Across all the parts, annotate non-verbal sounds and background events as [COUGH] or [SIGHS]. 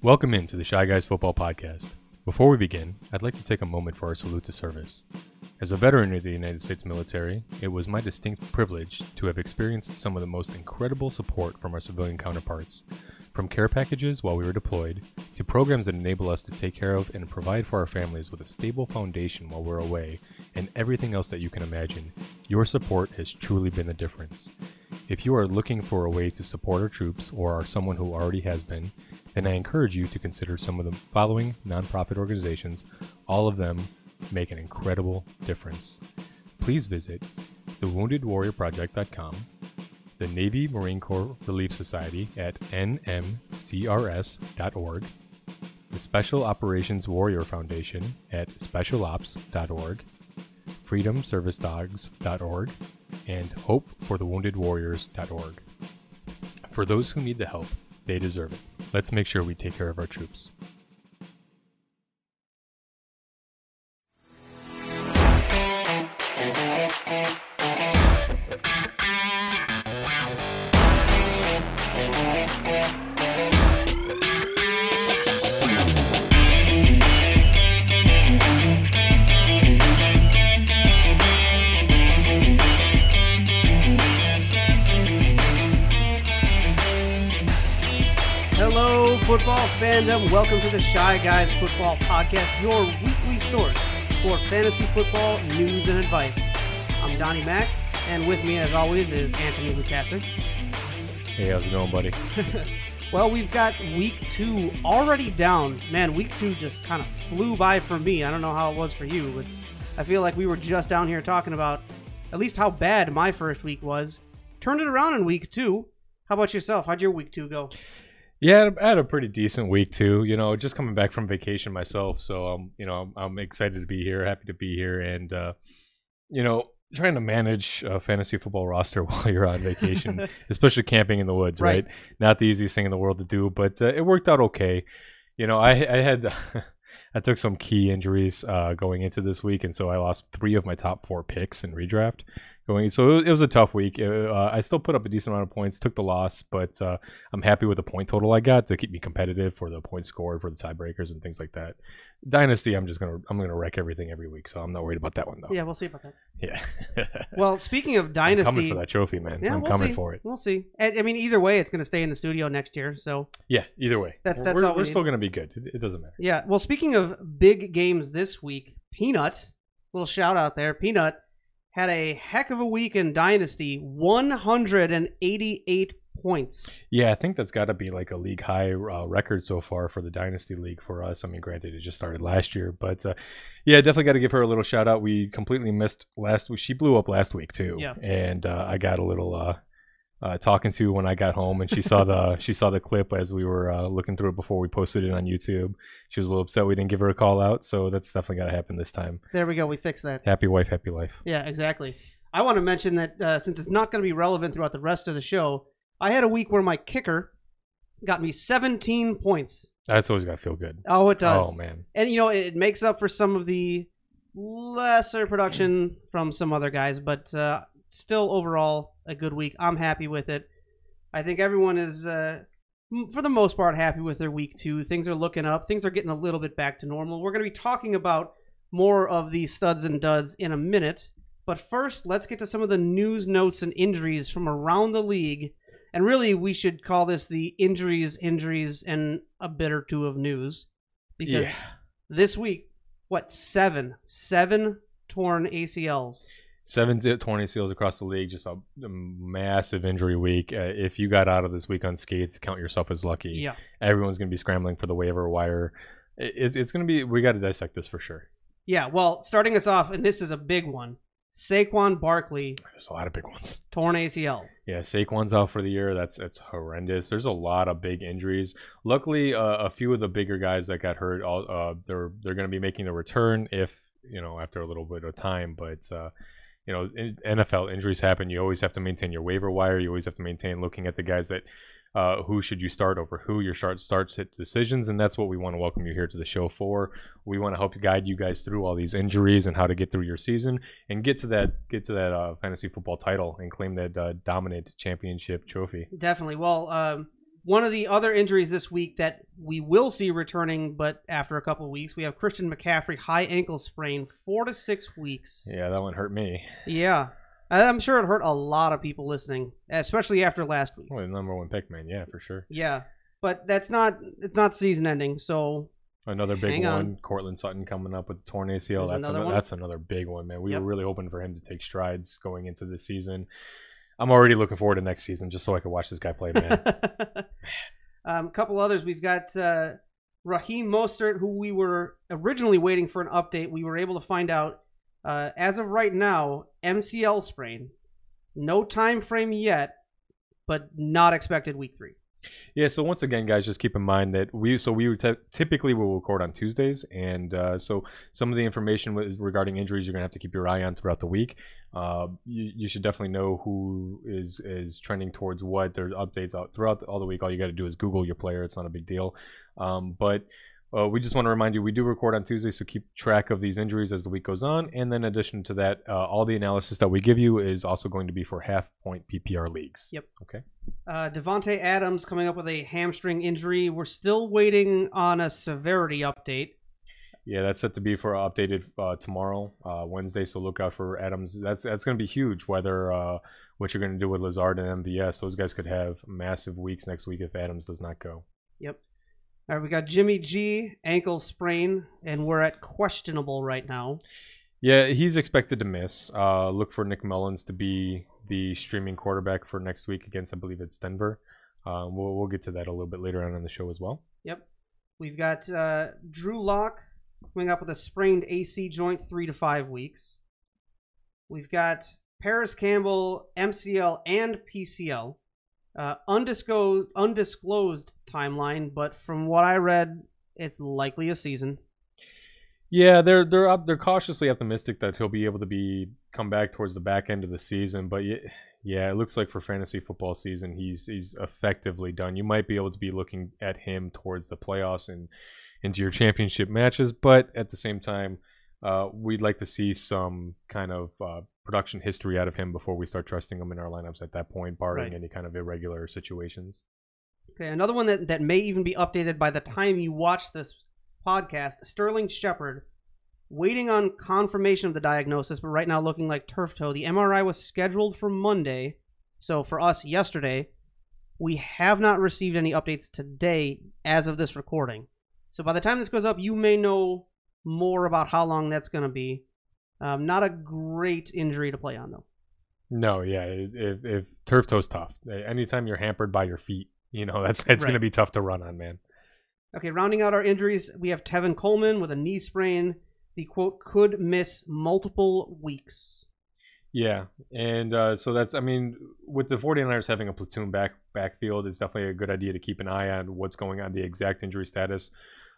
Welcome into the Shy Guys Football Podcast. Before we begin, I'd like to take a moment for our salute to service. As a veteran of the United States military, it was my distinct privilege to have experienced some of the most incredible support from our civilian counterparts. From care packages while we were deployed, to programs that enable us to take care of and provide for our families with a stable foundation while we're away, and everything else that you can imagine, your support has truly been the difference. If you are looking for a way to support our troops or are someone who already has been, then I encourage you to consider some of the following nonprofit organizations. All of them make an incredible difference. Please visit thewoundedwarriorproject.com, the Navy Marine Corps Relief Society at nmcrs.org, the Special Operations Warrior Foundation at specialops.org, freedomservicedogs.org, and hopeforthewoundedwarriors.org. For those who need the help, they deserve it. Let's make sure we take care of our troops. Fandom. Welcome to the Shy Guys Football Podcast, your weekly source for fantasy football news and advice. I'm Donnie Mack, and with me, as always, is Anthony Lukasik. Hey, how's it going, buddy? [LAUGHS] Well, we've got week two already down. Man, week two just kind of flew by for me. I don't know how it was for you, but I feel like we were just down here talking about at least how bad my first week was. Turned it around in week two. How about yourself? How'd your week two go? Yeah, I had a pretty decent week too. You know, just coming back from vacation myself, so um, you know, I'm, I'm excited to be here, happy to be here, and uh, you know, trying to manage a fantasy football roster [LAUGHS] while you're on vacation, [LAUGHS] especially camping in the woods, right? Right. Not the easiest thing in the world to do, but uh, it worked out okay. You know, I I had [LAUGHS] I took some key injuries uh, going into this week, and so I lost three of my top four picks in redraft. Going, so it was, a tough week. Uh, I still put up a decent amount of points, took the loss, but uh, I'm happy with the point total I got to keep me competitive for the points scored for the tiebreakers and things like that. Dynasty, I'm just gonna I'm gonna wreck everything every week, so I'm not worried about that one though. Yeah, we'll see about that. yeah. [LAUGHS] Well, speaking of I'm dynasty, coming for that trophy, man. Yeah, I'm we'll coming see. for it. We'll see. I, I mean, either way, it's going to stay in the studio next year. So Yeah, either way, That's- that's we're, all we we're need. still gonna be good. It, it doesn't matter. yeah. Well, speaking of big games this week, Peanut, little shout out there. Peanut had a heck of a week in Dynasty, 188 points. Yeah, I think that's got to be like a league high uh, record so far for the Dynasty League for us. I mean, granted, it just started last year, but uh, yeah, definitely got to give her a little shout out. We completely missed last week. She blew up last week too, Yeah. and uh, I got a little uh, talking to when I got home, and she saw the [LAUGHS] she saw the clip as we were uh, looking through it before we posted it on YouTube. She was a little upset we didn't give her a call out, so that's definitely got to happen this time. There we go. We fixed that. Happy wife, happy life. Yeah, exactly. I want to mention that uh, since it's not going to be relevant throughout the rest of the show, I had a week where my kicker got me 17 points. That's always got to feel good. Oh, it does. Oh man, and you know it makes up for some of the lesser production from some other guys but uh, still overall a good week. I'm happy with it. I think everyone is uh, for the most part happy with their week two. Things are looking up. Things are getting a little bit back to normal. We're going to be talking about more of the studs and duds in a minute. But first let's get to some of the news notes and injuries from around the league. And really we should call this the injuries injuries and a bit or two of news. Because yeah. this week, what seven, seven torn ACLs. Seven to 20 seals across the league, just a, massive injury week. Uh, if you got out of this week unscathed, count yourself as lucky. Yeah, Everyone's going to be scrambling for the waiver wire. It- It's, it's going to be, we got to dissect this for sure. yeah. Well, starting us off, and this is a big one. Saquon Barkley There's a lot of big ones. torn ACL. Yeah, Saquon's out for the year. That's that's horrendous. There's a lot of big injuries. Luckily, uh, a few of the bigger guys that got hurt, all uh, they're they're going to be making a return if you know after a little bit of time. But uh, you know, NFL injuries happen. You always have to maintain your waiver wire. You always have to maintain looking at the guys that uh, who should you start over who your start starts hit decisions, and that's what we want to welcome you here to the show for. We want to help guide you guys through all these injuries and how to get through your season and get to that get to that uh, fantasy football title and claim that uh, dominant championship trophy. Definitely. Well, um, one of the other injuries this week that we will see returning, but after a couple of weeks, we have Christian McCaffrey high ankle sprain, four to six weeks. Yeah, that one hurt me. Yeah. I'm sure it hurt a lot of people listening, especially after last week. Well, the number one pick, man. Yeah, for sure. Yeah, but that's not it's not season ending. So Another big one. on. Courtland Sutton coming up with the torn ACL. There's That's another that's another big one, man. We Yep. were really hoping for him to take strides going into this season. I'm already looking forward to next season just so I can watch this guy play, man. [LAUGHS] um, a couple others. We've got uh, Raheem Mostert, who we were originally waiting for an update. We were able to find out uh, as of right now, MCL sprain. No time frame yet, but not expected week three. Yeah, so once again, guys, just keep in mind that we so we ty- typically will record on Tuesdays, and uh, so some of the information was regarding injuries you're gonna have to keep your eye on throughout the week. Uh, you, you should definitely know who is is trending towards what. There's updates out throughout all the week. All you got to do is Google your player. It's not a big deal. Um, but uh, we just want to remind you we do record on Tuesday, so keep track of these injuries as the week goes on. And then, in addition to that, uh, all the analysis that we give you is also going to be for half point PPR leagues. Yep. Okay. Uh, Davante Adams coming up with a hamstring injury. We're still waiting on a severity update. Yeah, that's set to be for updated uh, tomorrow, uh, Wednesday. So look out for Adams. That's that's going to be huge. Whether uh, what you're going to do with Lazard and MVS, those guys could have massive weeks next week if Adams does not go. Yep. All right, we got Jimmy G ankle sprain, and we're at questionable right now. Yeah, he's expected to miss. Uh, look for Nick Mullens to be the streaming quarterback for next week against, I believe it's Denver. Uh, we'll we'll get to that a little bit later on in the show as well. Yep. We've got uh, Drew Lock coming up with a sprained AC joint, three to five weeks. We've got Parris Campbell, MCL, and PCL. Uh, undisclosed, undisclosed timeline, but from what I read, it's likely a season. Yeah, they're they're up, they're cautiously optimistic that he'll be able to be come back towards the back end of the season, but yeah, yeah, it looks like for fantasy football season he's he's effectively done. You might be able to be looking at him towards the playoffs and into your championship matches, but at the same time, uh, we'd like to see some kind of uh, production history out of him before we start trusting him in our lineups at that point, barring Right. any kind of irregular situations. Okay, another one that, that may even be updated by the time you watch this podcast Sterling Shepard, waiting on confirmation of the diagnosis, but right now looking like turf toe. The MRI was scheduled for Monday, so for us, yesterday. We have not received any updates today as of this recording. So by the time this goes up, you may know more about how long that's going to be. Um, not a great injury to play on, though. No, yeah, if, if turf toe's tough. Anytime you're hampered by your feet, you know [LAUGHS] that's that's Right. going to be tough to run on, man. Okay, rounding out our injuries, we have Tevin Coleman with a knee sprain. The quote could miss multiple weeks. Yeah, and uh, so that's I mean, with the 49ers having a platoon back backfield, it's definitely a good idea to keep an eye on what's going on, the exact injury status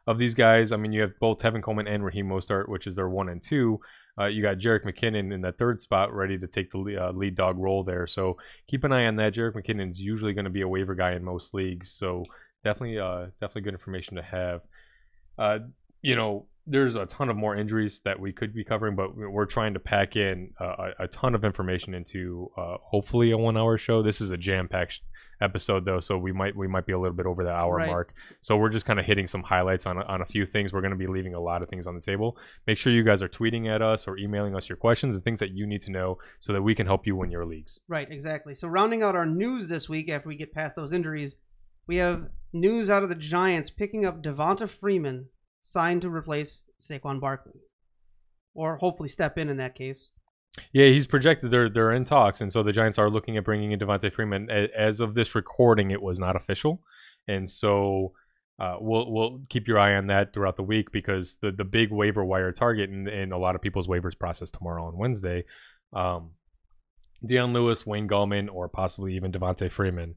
of these guys. I mean, you have both Tevin Coleman and Raheem Mostert, which is their one and two. Uh, you got Jerick McKinnon in that third spot, ready to take the uh, lead dog role there. So keep an eye on that. Jerick McKinnon is usually going to be a waiver guy in most leagues, so definitely, uh, definitely good information to have. Uh, you know, there's a ton of more injuries that we could be covering, but we- we're trying to pack in uh, a, a ton of information into uh, hopefully a one-hour show. This is a jam-packed episode though, so we might we might be a little bit over the hour Right. mark. So we're just kind of hitting some highlights on on a few things. We're going to be leaving a lot of things on the table. Make sure you guys are tweeting at us or emailing us your questions and things that you need to know so that we can help you win your leagues. Right, exactly. So rounding out our news this week after we get past those injuries, we have news out of the Giants picking up Devonta Freeman, signed to replace Saquon Barkley. Or hopefully step in in that case. Yeah, he's projected. They're they're in talks, and so the Giants are looking at bringing in Devonta Freeman. As of this recording, it was not official, and so uh, we'll we'll keep your eye on that throughout the week because the the big waiver wire target in, in a lot of people's waivers process tomorrow on Wednesday. Um, Dion Lewis, Wayne Gallman, or possibly even Devonta Freeman.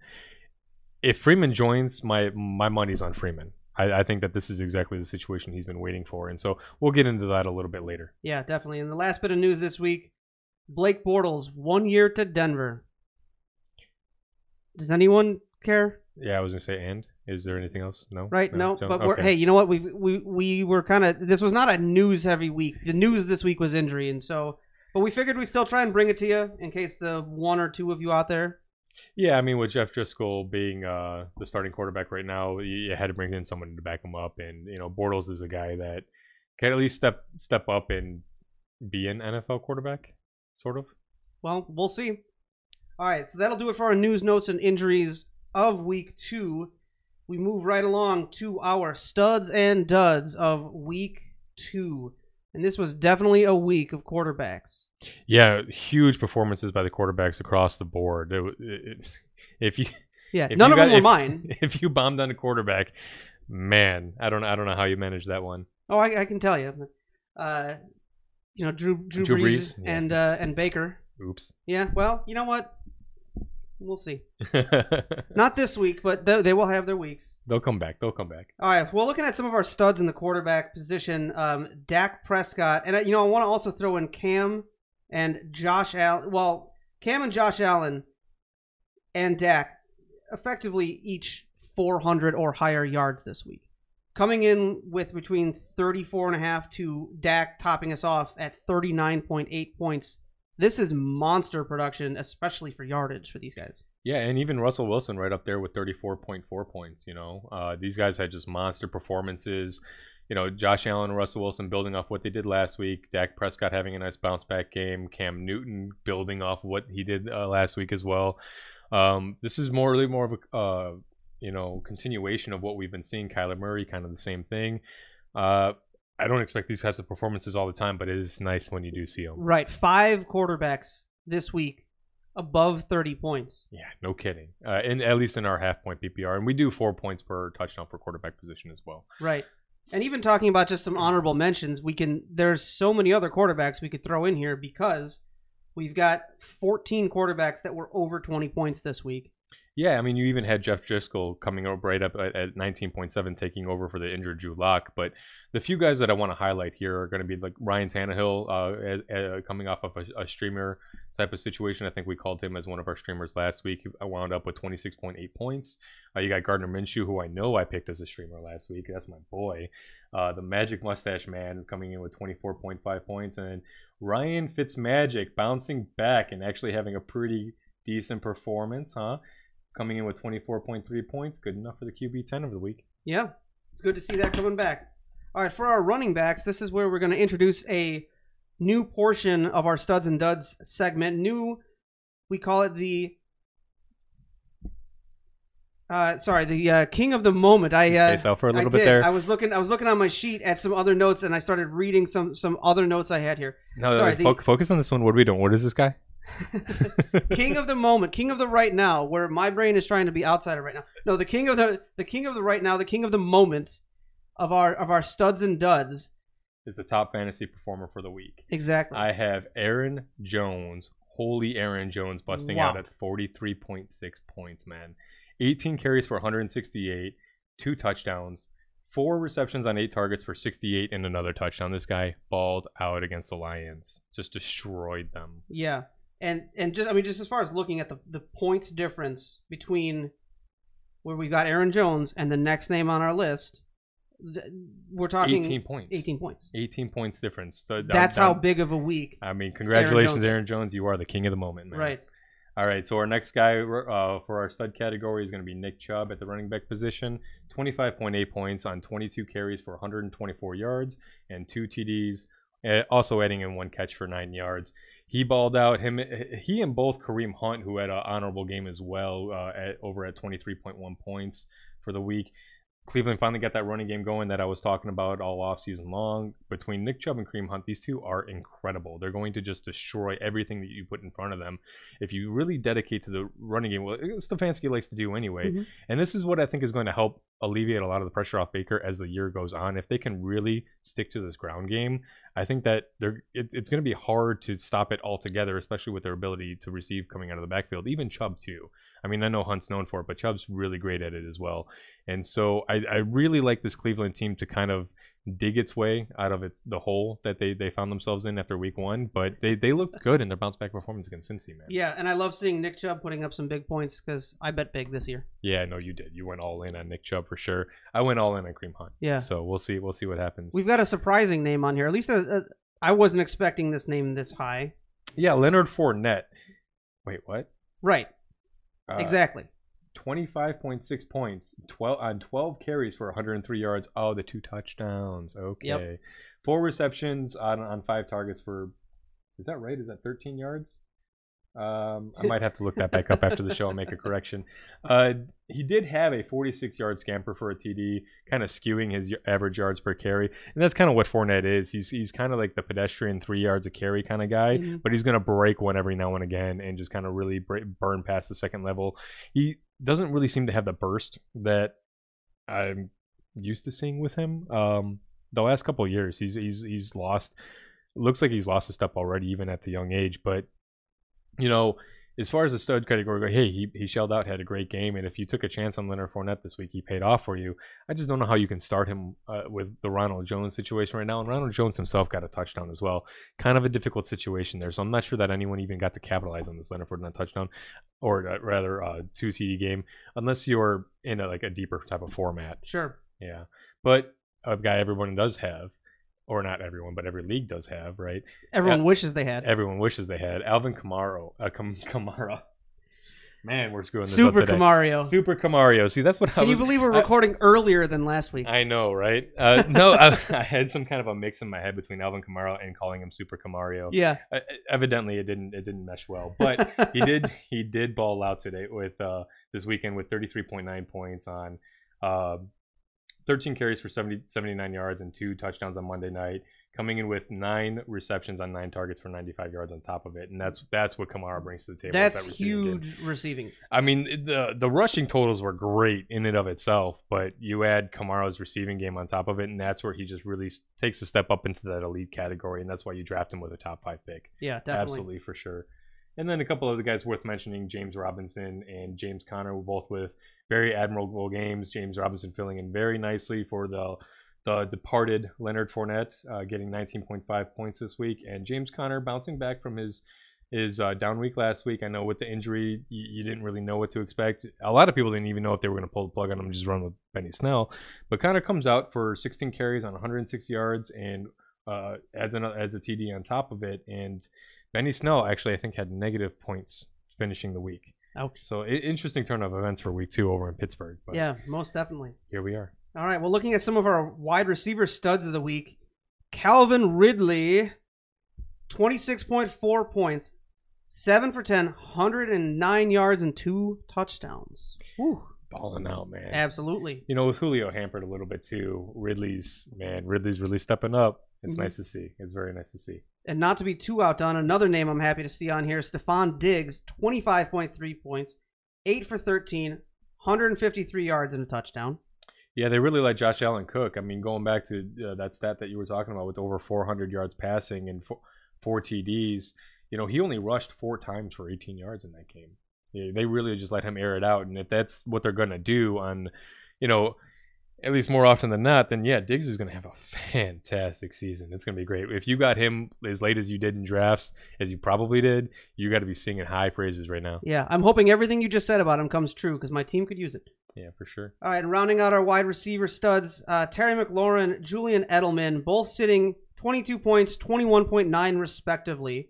If Freeman joins, my my money's on Freeman. I, I think that this is exactly the situation he's been waiting for, and so we'll get into that a little bit later. Yeah, definitely. And the last bit of news this week Blake Bortles, one year to Denver. Does anyone care? Yeah, I was gonna say, and is there anything else? No, Right? No, don't? but we're, Okay. hey, you know what? We we we were kind of this was not a news heavy week. The news this week was injury, and so but we figured we'd still try and bring it to you in case the one or two of you out there Yeah, I mean, with Jeff Driskel being uh, the starting quarterback right now, you, you had to bring in someone to back him up, and you know, Bortles is a guy that can at least step step up and be an NFL quarterback, sort of. Well, we'll see. All right, so that'll do it for our news, notes, and injuries of week two. We move right along to our studs and duds of week two. And this was definitely a week of quarterbacks. Yeah, huge performances by the quarterbacks across the board. It, it, [LAUGHS] if you Yeah, if none you of them were if- mine. [LAUGHS] If you bombed on a quarterback, man, I don't I don't know how you managed that one. Oh, I, I can tell you. Uh, you know, Drew Drew, Drew Brees, Brees, yeah. and uh, and Baker. Oops. Yeah, well, you know what? We'll see. [LAUGHS] Not this week, but they, they will have their weeks. They'll come back. They'll come back. All right. Well, looking at some of our studs in the quarterback position, um, Dak Prescott, and uh, you know, I want to also throw in Cam and Josh Allen. Well, Cam and Josh Allen and Dak, effectively each 400 or higher yards this week, coming in with between 34 and a half to Dak topping us off at 39.8 points. This is monster production, especially for yardage for these guys. Yeah, and even Russell Wilson right up there with 34.4 points. You know, uh, these guys had just monster performances. You know, Josh Allen and Russell Wilson building off what they did last week. Dak Prescott having a nice bounce back game. Cam Newton building off what he did uh, last week as well. Um, this is more really more of a uh, you know continuation of what we've been seeing. Kyler Murray, kind of the same thing. Uh, I don't expect these types of performances all the time, but it is nice when you do see them. Right. Five quarterbacks this week above 30 points. Yeah, no kidding. Uh, and at least in our half point PPR, and we do four points per touchdown for quarterback position as well. Right. And even talking about just some honorable mentions, we can there's so many other quarterbacks we could throw in here because we've got 14 quarterbacks that were over 20 points this week. Yeah, I mean, you even had Jeff Driskel coming up right up at, at 19.7, taking over for the injured Drew Lock. But the few guys that I want to highlight here are going to be like Ryan Tannehill, uh, as, uh, coming off of a, a streamer type of situation. I think we called him as one of our streamers last week. I wound up with 26.8 points. Uh, you got Gardner Minshew, who I know I picked as a streamer last week. That's my boy. Uh, the Magic Mustache Man coming in with 24.5 points, and Ryan Fitzmagic bouncing back and actually having a pretty decent performance, huh? Coming in with 24.3 points, good enough for the QB 10 of the week. Yeah. It's good to see that coming back. All right, for our running backs, this is where we're going to introduce a new portion of our studs and duds segment. New we call it the uh, sorry, the uh, king of the moment. I uh, spaced out for a I little bit did. there. I was looking. I was looking on my sheet at some other notes, and I started reading some some other notes I had here. no, sorry, the- focus on this one. What are we doing? What is this guy? [LAUGHS] king of the moment, king of the right now, where my brain is trying to be outside of right now. No, the king of the the king of the right now, the king of the moment of our of our studs and duds. is the top fantasy performer for the week. Exactly. I have Aaron Jones, holy Aaron Jones, busting out at 43.6 points, man. 18 carries for 168, two touchdowns, four receptions on eight targets for 68 and another touchdown. This guy balled out against the Lions, just destroyed them. yeah, and and just I mean, just as far as looking at the the points difference between where we got Aaron Jones and the next name on our list, th- we're talking 18 points. 18 points. 18 points difference. So That's how big of a week. I mean, congratulations, Jones. Aaron Jones. You are the king of the moment, man. Right. All right, so our next guy uh, for our stud category is going to be Nick Chubb at the running back position. 25.8 points on 22 carries for 124 yards and two TDs, uh, also adding in one catch for nine yards. He balled out. Him, he and both Kareem Hunt, who had an honorable game as well, uh, at, over at 23.1 points for the week. Cleveland finally got that running game going that I was talking about all offseason long. Between Nick Chubb and Kareem Hunt, these two are incredible. They're going to just destroy everything that you put in front of them. If you really dedicate to the running game, well, Stefanski likes to do anyway. Mhm. And this is what I think is going to help alleviate a lot of the pressure off Baker as the year goes on. If they can really stick to this ground game, I think that they're it, it's going to be hard to stop it altogether, especially with their ability to receive coming out of the backfield. Even Chubb too. I mean, I know Hunt's known for it, but Chubb's really great at it as well. And so I, I really like this Cleveland team to kind of dig its way out of its the hole that they, they found themselves in after week one. But they, they looked good in their bounce back performance against Cincy, man. Yeah, and I love seeing Nick Chubb putting up some big points because I bet big this year. Yeah, no, you did. You went all in on Nick Chubb for sure. I went all in on Kareem Hunt. Yeah. So we'll see. We'll see what happens. We've got a surprising name on here. At least uh, uh, I wasn't expecting this name this high. yeah, Leonard Fournette. Wait, what? Right. Uh, exactly. 25.6 points 12 on 12 carries for 103 yards. Oh the two touchdowns. Okay. Four receptions on on five targets for is that right? Is that 13 yards um, I might have to look that back up after the show and make a correction. Uh, he did have a 46 yard scamper for a TD, kind of skewing his average yards per carry, and that's kind of what Fournette is. He's he's kind of like the pedestrian three yards a carry kind of guy, Mhm. but he's gonna break one every now and again and just kind of really break, burn past the second level. He doesn't really seem to have the burst that I'm used to seeing with him. Um, the last couple of years, he's he's he's lost. Looks like he's lost a step already, even at the young age. But you know, as far as the stud category go, hey, he he shelled out, had a great game, and if you took a chance on Leonard Fournette this week, he paid off for you. I just don't know how you can start him uh, with the Ronald Jones situation right now. And Ronald Jones himself got a touchdown as well. Kind of a difficult situation there. So I'm not sure that anyone even got to capitalize on this Leonard Fournette touchdown, or uh, rather, uh, two TD game, unless you're in a, like a deeper type of format. Sure. Yeah, but a guy everyone does have, or not everyone, but every league does have, right? Everyone wishes they had. Everyone wishes they had Alvin Kamaro, uh, Kam- [LAUGHS] Kamara. Man, we're screwing this Super up today. Camario. Super Camario. See, that's what I Can you believe we're I- recording earlier than last week? I know, right? Uh, no, [LAUGHS] I, [LAUGHS] I had some kind of a mix in my head between Alvin Kamara and calling him Super Camario. yeah. Uh, evidently, it didn't it didn't mesh well, but he did he did ball out today with uh, this weekend with 33.9 points on uh, 13 carries for 70, 79 yards and two touchdowns on Monday night, coming in with nine receptions on nine targets for 95 yards on top of it, and that's that's what Kamara brings to the table. That's that receiving game. huge receiving. I mean, the the rushing totals were great in and of itself, but you add Kamara's receiving game on top of it, and that's where he just really takes a step up into that elite category, and that's why you draft him with a top five pick. Yeah, definitely. Absolutely, for sure. And then a couple of other guys worth mentioning James Robinson and James Conner both with very admirable games. James Robinson filling in very nicely for the the departed Leonard Fournette, uh, getting 19.5 points this week, and James Conner bouncing back from his his uh, down week last week. I know with the injury, you, you didn't really know what to expect. A lot of people didn't even know if they were going to pull the plug on him just run with Benny Snell. But Conner comes out for 16 carries on 106 yards and uh, adds, an, adds a TD on top of it. And Benny Snell actually, I think, had negative points finishing the week. Ouch. So interesting turn of events for week two over in Pittsburgh. But Yeah, most definitely. here we are. All right. Well, looking at some of our wide receiver studs of the week, Calvin Ridley, 26.4 points, 7 for 10, 109 yards, and two touchdowns. Whew. Balling out, man. Absolutely. You know, with Julio hampered a little bit too, Ridley's man, Ridley's really stepping up. It's Mhm. nice to see. It's very nice to see. And not to be too outdone, another name I'm happy to see on here, Stefon Diggs, 25.3 points, 8 for 13, 153 yards, and a touchdown. Yeah, they really like Josh Allen Cook. I mean, going back to uh, that stat that you were talking about with over 400 yards passing and four, four TDs, you know, he only rushed four times for 18 yards in that game. Yeah, they really just let him air it out, and if that's what they're going to do on, you know, at least more often than not, then yeah, Diggs is going to have a [LAUGHS] fantastic season. It's going to be great. If you got him as late as you did in drafts, as you probably did, you got to be singing high praises right now. Yeah, I'm hoping everything you just said about him comes true because my team could use it. Yeah, for sure. All right, and rounding out our wide receiver studs, uh, Terry McLaurin, Julian Edelman, both sitting 22 points, 21.9 respectively.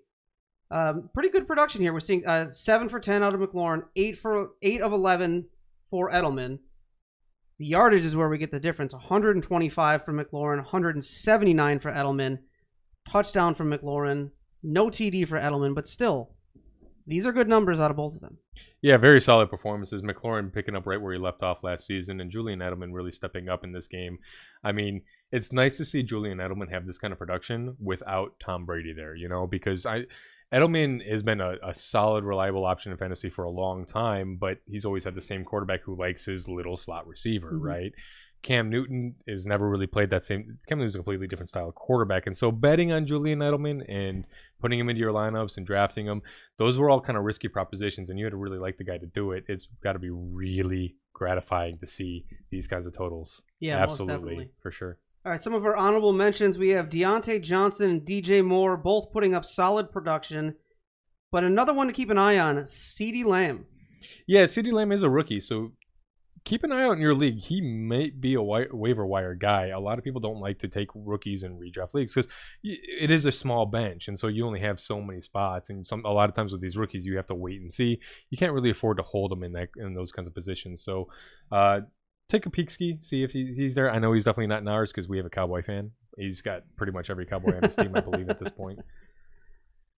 Um, pretty good production here. We're seeing uh, seven for 10 out of McLaurin, eight for eight of 11 for Edelman. The yardage is where we get the difference: 125 for McLaurin, 179 for Edelman. Touchdown for McLaurin, no TD for Edelman, but still, these are good numbers out of both of them. Yeah, very solid performances. McLaurin picking up right where he left off last season, and Julian Edelman really stepping up in this game. I mean, it's nice to see Julian Edelman have this kind of production without Tom Brady there, you know, because I Edelman has been a, a solid, reliable option in fantasy for a long time, but he's always had the same quarterback who likes his little slot receiver, Mhm. right? Cam Newton has never really played that same. Cam Newton's a completely different style of quarterback, and so betting on Julian Edelman and putting him into your lineups and drafting him, those were all kind of risky propositions, and you had to really like the guy to do it. It's got to be really gratifying to see these kinds of totals. Yeah, absolutely, for sure. All right, some of our honorable mentions we have Diontae Johnson and DJ Moore both putting up solid production. But another one to keep an eye on, CeeDee Lamb. Yeah, CeeDee Lamb is a rookie, so keep an eye out in your league. He may be a wi- waiver wire guy. A lot of people don't like to take rookies in redraft leagues because it is a small bench, and so you only have so many spots. And some a lot of times with these rookies, you have to wait and see. You can't really afford to hold them in that in those kinds of positions. So, uh, take a peek ski, see if he, he's there. I know he's definitely not in ours because we have a Cowboy fan. He's got pretty much every Cowboy on his team, I believe, at this point. [LAUGHS]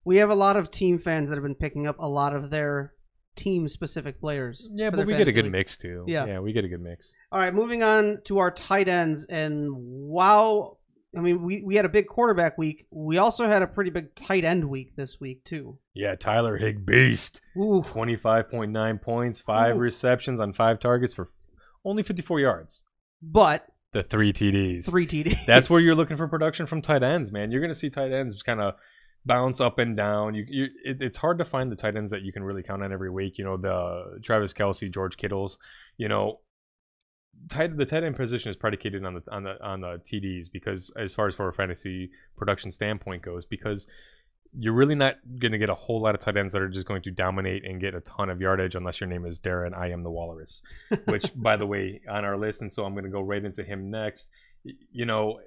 We have a lot of team fans that have been picking up a lot of their team specific players. Yeah, but we get a good league. mix too. Yeah. yeah, we get a good mix. All right, moving on to our tight ends. And wow, I mean, we, we had a big quarterback week. We also had a pretty big tight end week this week, too. Yeah, Tyler Hig beast. Ooh, 25.9 points, five Ooh. receptions on five targets for only 54 yards. but The three TDs. three TDs. That's where you're looking for production from tight ends, man. You're going to see tight ends kind of bounce up and down. You, you it, it's hard to find the tight ends that you can really count on every week. You know, the Travis Kelce, George Kittles. You know, tight the tight end position is predicated on the on the on the TDs because as far as for a fantasy production standpoint goes, because you're really not going to get a whole lot of tight ends that are just going to dominate and get a ton of yardage unless your name is Darren. I am the Walrus, [LAUGHS] which by the way on our list, and so I'm going to go right into him next. You know,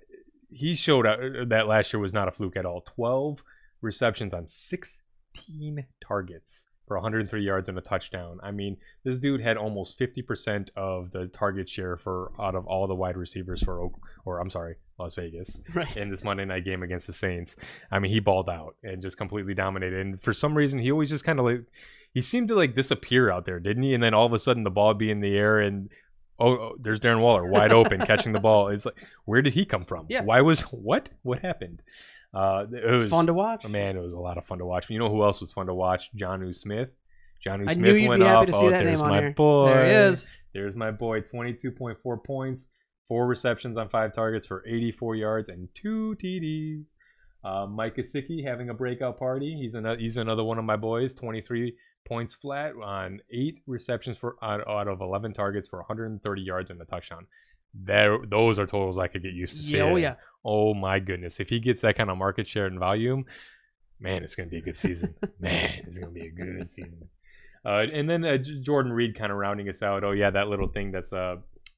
he showed out uh, that last year was not a fluke at all. 12 receptions on 16 targets for 103 yards and a touchdown. I mean, this dude had almost 50% of the target share for out of all the wide receivers for Oak, or I'm sorry, Las Vegas [LAUGHS] right. in this Monday night game against the Saints. I mean, he balled out and just completely dominated. And for some reason, he always just kind of like he seemed to like disappear out there, didn't he? And then all of a sudden, the ball would be in the air and. Oh, oh, there's Darren Waller wide open [LAUGHS] catching the ball. It's like, where did he come from? Yeah. Why was what? What happened? Uh, it was Fun to watch. Oh, man, it was a lot of fun to watch. You know who else was fun to watch? Jonnu Smith. Jonnu I Smith knew you'd went be happy off. to see oh, that there's name on my here. boy. There he is. There's my boy. 22.4 points, four receptions on five targets for 84 yards and two TDs. Uh, Mike Gesicki having a breakout party. He's another. He's another one of my boys. 23 points flat on eight receptions for out, out of 11 targets for 130 yards and a touchdown. There, those are totals I could get used to Yeah, seeing. oh, yeah. Oh my goodness! If he gets that kind of market share and volume, man, it's going to be a good season. [LAUGHS] man, it's going to be a good season. Uh, and then uh, Jordan Reed kind of rounding us out. Oh yeah, that little thing that's uh,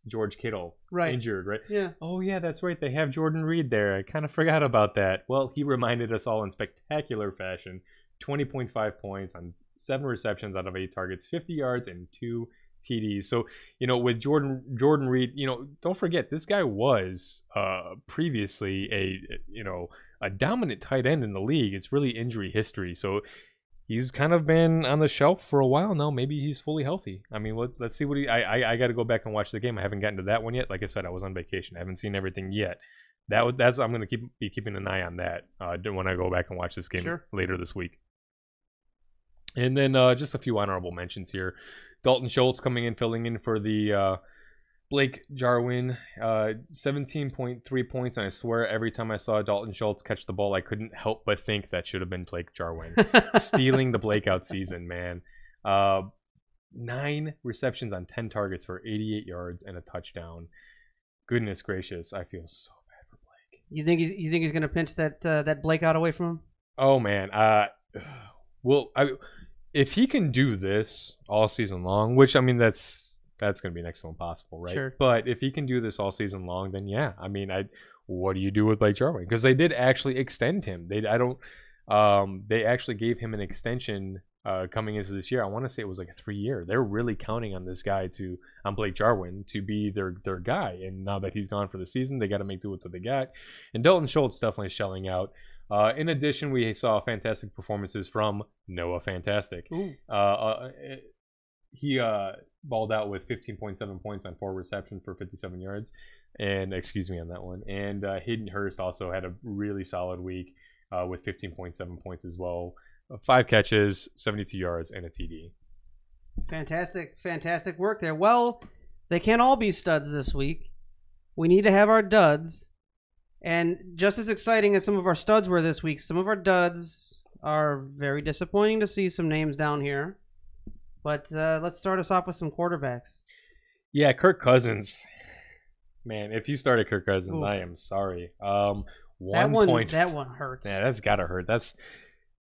George Kittle Right. injured, right? Yeah. Oh yeah, that's right. They have Jordan Reed there. I kind of forgot about that. Well, he reminded us all in spectacular fashion. 20.5 points on seven receptions out of eight targets, 50 yards and two TDs. So, you know, with Jordan Jordan Reed, you know, don't forget this guy was uh previously a you know, a dominant tight end in the league. It's really injury history. So, he's kind of been on the shelf for a while now. Maybe he's fully healthy. I mean, let, let's see what he. I I, I got to go back and watch the game. I haven't gotten to that one yet. Like I said, I was on vacation. I haven't seen everything yet. That would- that's I'm gonna keep be keeping an eye on that uh, when I go back and watch this game Sure. later this week. And then uh, just a few honorable mentions here. Dalton Schultz coming in, filling in for the uh, Blake Jarwin. Uh, 17.3 points, and I swear every time I saw Dalton Schultz catch the ball, I couldn't help but think that should have been Blake Jarwin [LAUGHS] stealing the Blakeout season, man. Uh, nine receptions on 10 targets for 88 yards and a touchdown. Goodness gracious, I feel so bad for Blake. You think he's you think he's gonna pinch that uh, that Blake out away from him? Oh man, uh, [SIGHS] well, I, if he can do this all season long, which I mean that's that's gonna be next to impossible, right? Sure. But if he can do this all season long, then yeah, I mean, I what do you do with Blake Jarwin? Because they did actually extend him. They I don't, um, they actually gave him an extension. Uh, coming into this year, I want to say it was like a three year. They're really counting on this guy to, on Blake Jarwin, to be their their guy. And now that he's gone for the season, they got to make do with what they got. And Dalton Schultz definitely shelling out. Uh, in addition, we saw fantastic performances from Noah Fantastic. Uh, uh, he uh, balled out with 15.7 points on four receptions for 57 yards, and excuse me on that one. And uh, Hayden Hurst also had a really solid week uh, with 15.7 points as well. Five catches, 72 yards, and a TD. Fantastic, fantastic work there. Well, they can't all be studs this week. We need to have our duds. And just as exciting as some of our studs were this week, some of our duds are very disappointing to see some names down here. But uh, let's start us off with some quarterbacks. Yeah, Kirk Cousins. Man, if you started Kirk Cousins, Ooh. I am sorry. Um, That one one, point that one hurts. Yeah, that's gotta hurt. That's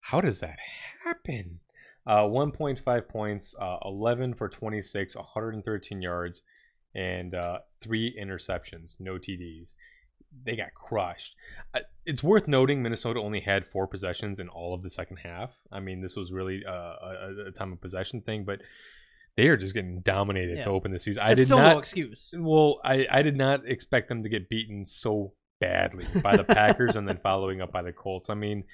how does that happen? Uh, 1.5 points, uh, 11 for 26, 113 yards, and uh, three interceptions, no TDs. They got crushed. It's worth noting Minnesota only had four possessions in all of the second half. I mean, this was really uh, a, a time of possession thing, but they are just getting dominated Yeah. to open the season. I That's did still not. no excuse. Well, I, I did not expect them to get beaten so badly by the Packers and then following up by the Colts. I mean,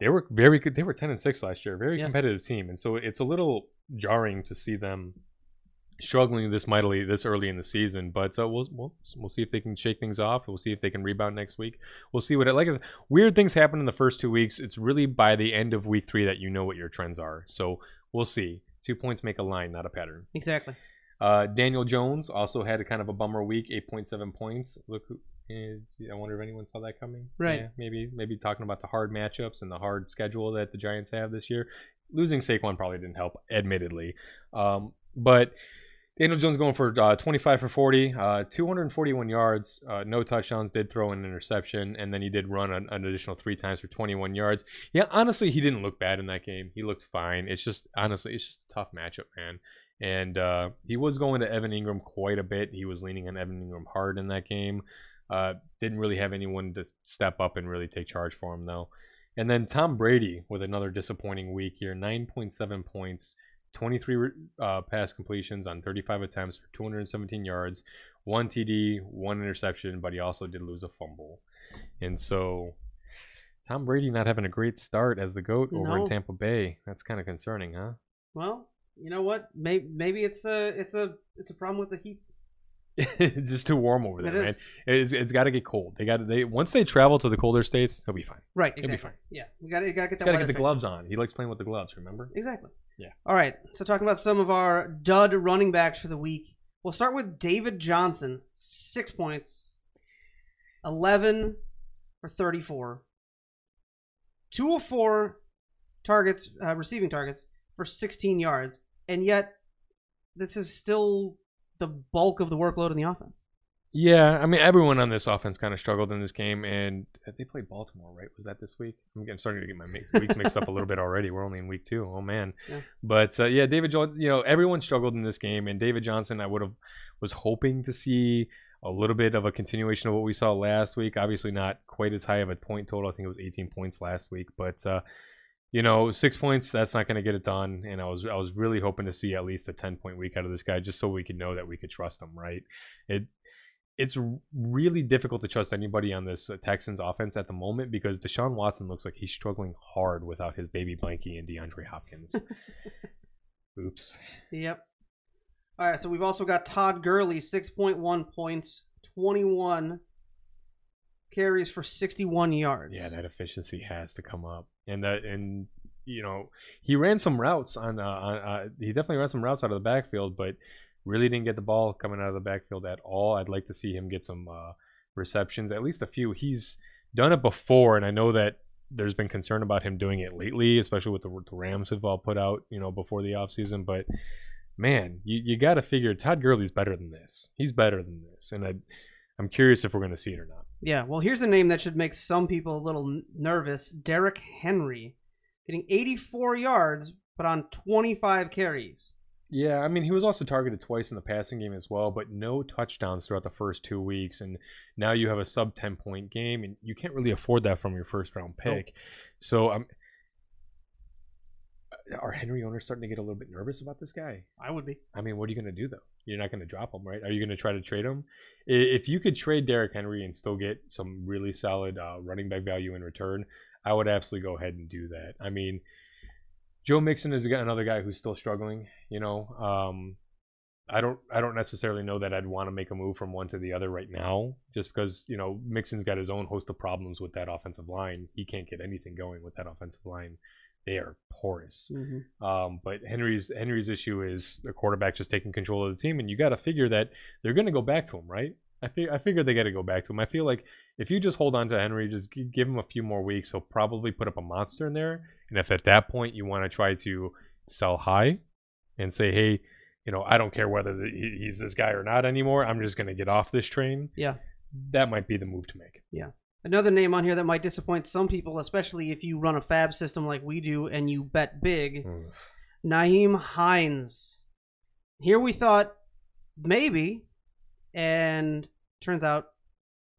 they were very good. They were ten and six last year, very Yeah. competitive team, and so it's a little jarring to see them struggling this mightily this early in the season. But uh, we'll, we'll we'll see if they can shake things off. We'll see if they can rebound next week. We'll see what it like. I said, Weird things happen in the first two weeks. It's really by the end of week three that you know what your trends are. So we'll see. Two points make a line, not a pattern. Exactly. Uh, Daniel Jones also had a kind of a bummer week, 8.7 points. Look, who, eh, I wonder if anyone saw that coming. Right. Yeah, maybe maybe talking about the hard matchups and the hard schedule that the Giants have this year. Losing Saquon probably didn't help, admittedly. Um, but Daniel Jones going for uh, 25 for 40, uh, 241 yards, uh, no touchdowns, did throw an interception, and then he did run an, an additional three times for 21 yards. Yeah, honestly, he didn't look bad in that game. He looked fine. It's just, honestly, it's just a tough matchup, man. And uh, he was going to Evan Engram quite a bit. He was leaning on Evan Engram hard in that game. Uh, didn't really have anyone to step up and really take charge for him, though. And then Tom Brady with another disappointing week here 9.7 points, 23 uh, pass completions on 35 attempts for 217 yards, one TD, one interception, but he also did lose a fumble. And so Tom Brady not having a great start as the GOAT over in Tampa Bay. That's kind of concerning, huh? Well, you know what? Maybe maybe it's a it's a it's a problem with the heat. [LAUGHS] just too warm over there, it man. It's, it's got to get cold. They got they once they travel to the colder states, he'll be fine. Right. It'll be Exactly. fine. Yeah. We got to got to get that. got to get the gloves on. He likes playing with the gloves. Remember? Exactly. Yeah. All right. So talking about some of our dud running backs for the week, we'll start with David Johnson, six points, eleven for thirty-four, two of four targets, uh, receiving targets for sixteen yards, and yet this is still the bulk of the workload in the offense. Yeah, I mean everyone on this offense kind of struggled in this game, and they played Baltimore, right? Was that this week? I'm, getting, starting to get my weeks mixed up a little bit already. We're only in week two. Oh man, Yeah. but uh, yeah, David. You know, everyone struggled in this game, and David Johnson, I would have was hoping to see a little bit of a continuation of what we saw last week. Obviously, not quite as high of a point total. I think it was 18 points last week, but uh, you know, six points that's not going to get it done. And I was I was really hoping to see at least a 10 point week out of this guy, just so we could know that we could trust him. Right? It it's really difficult to trust anybody on this uh, Texans offense at the moment because Deshaun Watson looks like he's struggling hard without his baby blankie and DeAndre Hopkins. [LAUGHS] Oops. Yep. All right, so we've also got Todd Gurley, 6.1 points, 21 carries for 61 yards. Yeah, that efficiency has to come up, and that and you know he ran some routes on. Uh, on uh, he definitely ran some routes out of the backfield, but really didn't get the ball coming out of the backfield at all. I'd like to see him get some uh, receptions, at least a few. He's done it before, and I know that there's been concern about him doing it lately, especially with the, the Rams have all put out, you know, before the offseason. But man, you, you got to figure Todd Gurley's better than this. He's better than this, and I, I'm curious if we're going to see it or not. Yeah, well, here's a name that should make some people a little nervous Derrick Henry, getting 84 yards, but on 25 carries. Yeah, I mean, he was also targeted twice in the passing game as well, but no touchdowns throughout the first two weeks. And now you have a sub 10 point game, and you can't really afford that from your first round pick. So, um, are Henry owners starting to get a little bit nervous about this guy? I would be. I mean, what are you going to do, though? You're not going to drop him, right? Are you going to try to trade him? If you could trade Derrick Henry and still get some really solid uh, running back value in return, I would absolutely go ahead and do that. I mean, Joe Mixon is another guy who's still struggling. You know, um, I don't I don't necessarily know that I'd want to make a move from one to the other right now, just because you know Mixon's got his own host of problems with that offensive line. He can't get anything going with that offensive line. They are porous. Mm-hmm. Um, but Henry's Henry's issue is the quarterback just taking control of the team, and you got to figure that they're going to go back to him, right? I fig- I figure they got to go back to him. I feel like if you just hold on to Henry, just give him a few more weeks, he'll probably put up a monster in there. And if at that point you want to try to sell high and say, hey, you know, I don't care whether the, he's this guy or not anymore. I'm just going to get off this train. Yeah. That might be the move to make. Yeah. Another name on here that might disappoint some people, especially if you run a fab system like we do and you bet big. Mm. Nyheim Hines. Here we thought maybe, and turns out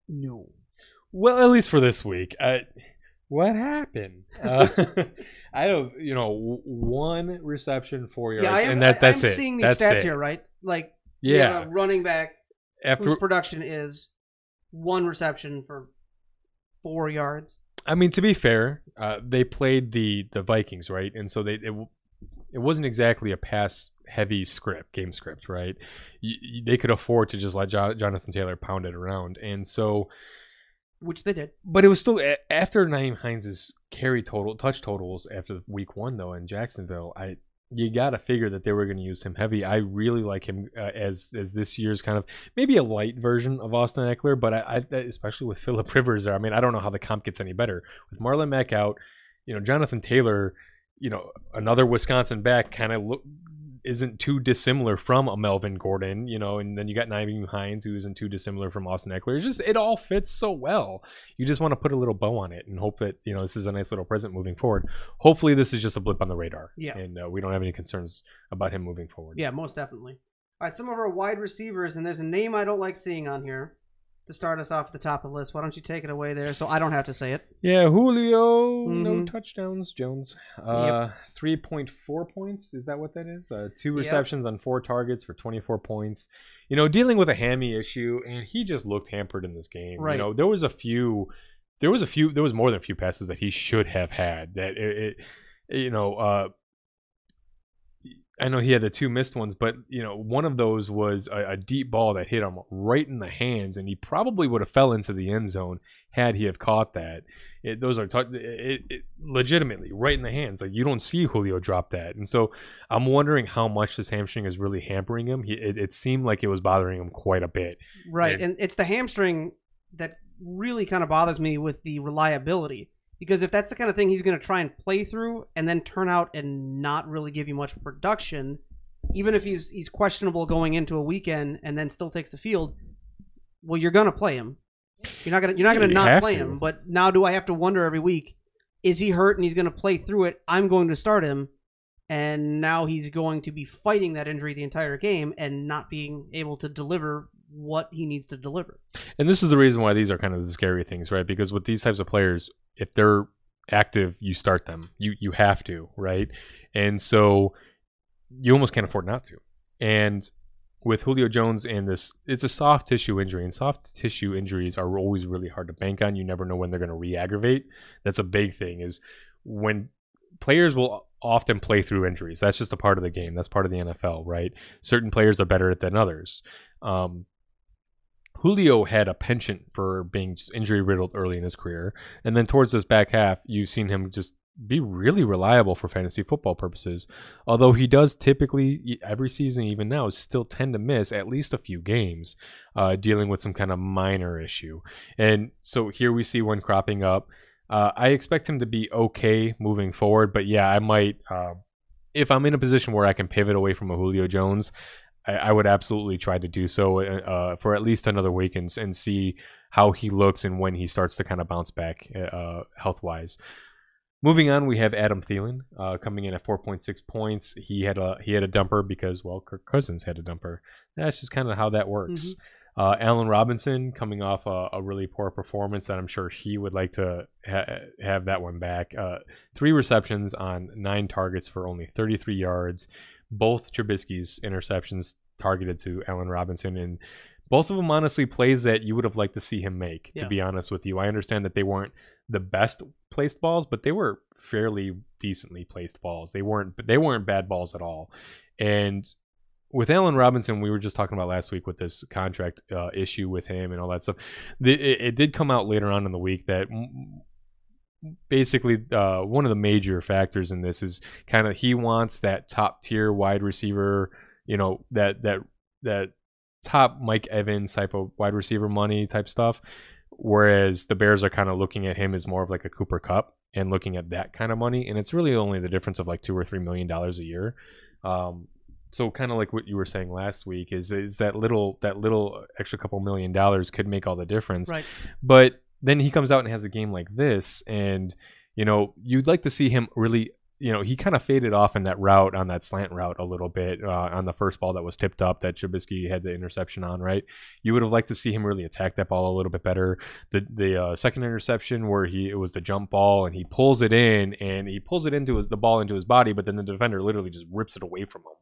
no. Well, at least for this week. I, what happened? [LAUGHS] Uh, [LAUGHS] I don't, you know, one reception, four yards, Yeah, am, and that, that's I'm it. seeing these that's stats it. here, right? Like, Yeah. have a running back After, whose production is one reception for four yards. I mean, to be fair, uh, they played the the Vikings, right? And so they it, it wasn't exactly a pass heavy script, game script, right? They could afford to just let jo- Jonathan Taylor pound it around, and so. Which they did. But it was still after Nyheim Hines' carry total, touch totals after week one though in Jacksonville. I you got to figure that they were going to use him heavy. I really like him uh, as as this year's kind of maybe a light version of Austin Ekeler, but I, I especially with [LAUGHS] Philip Rivers there. I mean, I don't know how the comp gets any better with Marlon Mack out. You know, Jonathan Taylor. You know, another Wisconsin back kind of look isn't too dissimilar from a Melvin Gordon, you know, and then you got Nyheim Hines who isn't too dissimilar from Austin Ekeler. It's just it all fits so well. You just want to put a little bow on it and hope that you know this is a nice little present moving forward. Hopefully, this is just a blip on the radar. Yeah. and uh, we don't have any concerns about him moving forward. Yeah, most definitely. All right, some of our wide receivers, and there's a name I don't like seeing on here to start us off at the top of the list. Why don't you take it away there so I don't have to say it? Yeah, Julio, no Mhm. touchdowns. Jones, uh, three point four points. Is that what that is? Uh, two Yep. receptions on four targets for twenty four points. You know, dealing with a hammy issue, and he just looked hampered in this game. Right. You know, there was a few, there was a few, there was more than a few passes that he should have had. That it, it you know, uh, I know he had the two missed ones, but you know, one of those was a, a deep ball that hit him right in the hands, and he probably would have fell into the end zone had he have caught that. It, those are tou- it, it, legitimately right in the hands. Like you don't see Julio drop that, and so I'm wondering how much this hamstring is really hampering him. He, it, it seemed like it was bothering him quite a bit. Right, Yeah. and it's the hamstring that really kind of bothers me with the reliability. Because if that's the kind of thing he's going to try and play through and then turn out and not really give you much production, even if he's he's questionable going into a weekend and then still takes the field, well, you're going to play him. You're not gonna you're not gonna you not play to. him. But now, do I have to wonder every week? Is he hurt and he's going to play through it? I'm going to start him, and now he's going to be fighting that injury the entire game and not being able to deliver what he needs to deliver. And this is the reason why these are kind of the scary things, right? Because with these types of players, if they're active, you start them. You you have to, right? And so you almost can't afford not to. And with Julio Jones and this, it's a soft tissue injury, and soft tissue injuries are always really hard to bank on. You never know when they're going to re-aggravate. That's a big thing. Is when players will often play through injuries. That's just a part of the game. That's part of the NFL, right? Certain players are better at than others. Um, Julio had a penchant for being injury riddled early in his career, and then towards this back half, you've seen him just be really reliable for fantasy football purposes. Although he does typically every season, even now, still tend to miss at least a few games, uh, dealing with some kind of minor issue. And so here we see one cropping up. Uh, I expect him to be okay moving forward, but yeah, I might. Uh, if I'm in a position where I can pivot away from a Julio Jones, I, I would absolutely try to do so uh, for at least another week and, and see how he looks and when he starts to kind of bounce back uh, health wise. Moving on, we have Adam Thielen uh, coming in at 4.6 points. He had a he had a dumper because well, Kirk Cousins had a dumper. That's just kind of how that works. Mhm. Uh, Allen Robinson coming off a, a really poor performance, and I'm sure he would like to ha- have that one back. Uh, three receptions on nine targets for only 33 yards. Both Trubisky's interceptions targeted to Allen Robinson, and both of them honestly plays that you would have liked to see him make. To be honest with you, I understand that they weren't the best placed balls, but they were fairly decently placed balls. They weren't they weren't bad balls at all. And with Allen Robinson, we were just talking about last week with this contract uh, issue with him and all that stuff. The, it, it did come out later on in the week that basically uh, one of the major factors in this is kind of he wants that top tier wide receiver, you know, that that that top Mike Evans type of wide receiver money type stuff. Whereas the Bears are kind of looking at him as more of like a Cooper Kupp and looking at that kind of money, and it's really only the difference of like two or three million dollars a year. Um, so kind of like what you were saying last week is is that little that little extra couple million dollars could make all the difference. Right. But then he comes out and has a game like this, and you know you'd like to see him really you know, he kind of faded off in that route on that slant route a little bit uh, on the first ball that was tipped up that Trubisky had the interception on. Right, you would have liked to see him really attack that ball a little bit better. The the uh, second interception where he it was the jump ball and he pulls it in and he pulls it into his, the ball into his body, but then the defender literally just rips it away from him.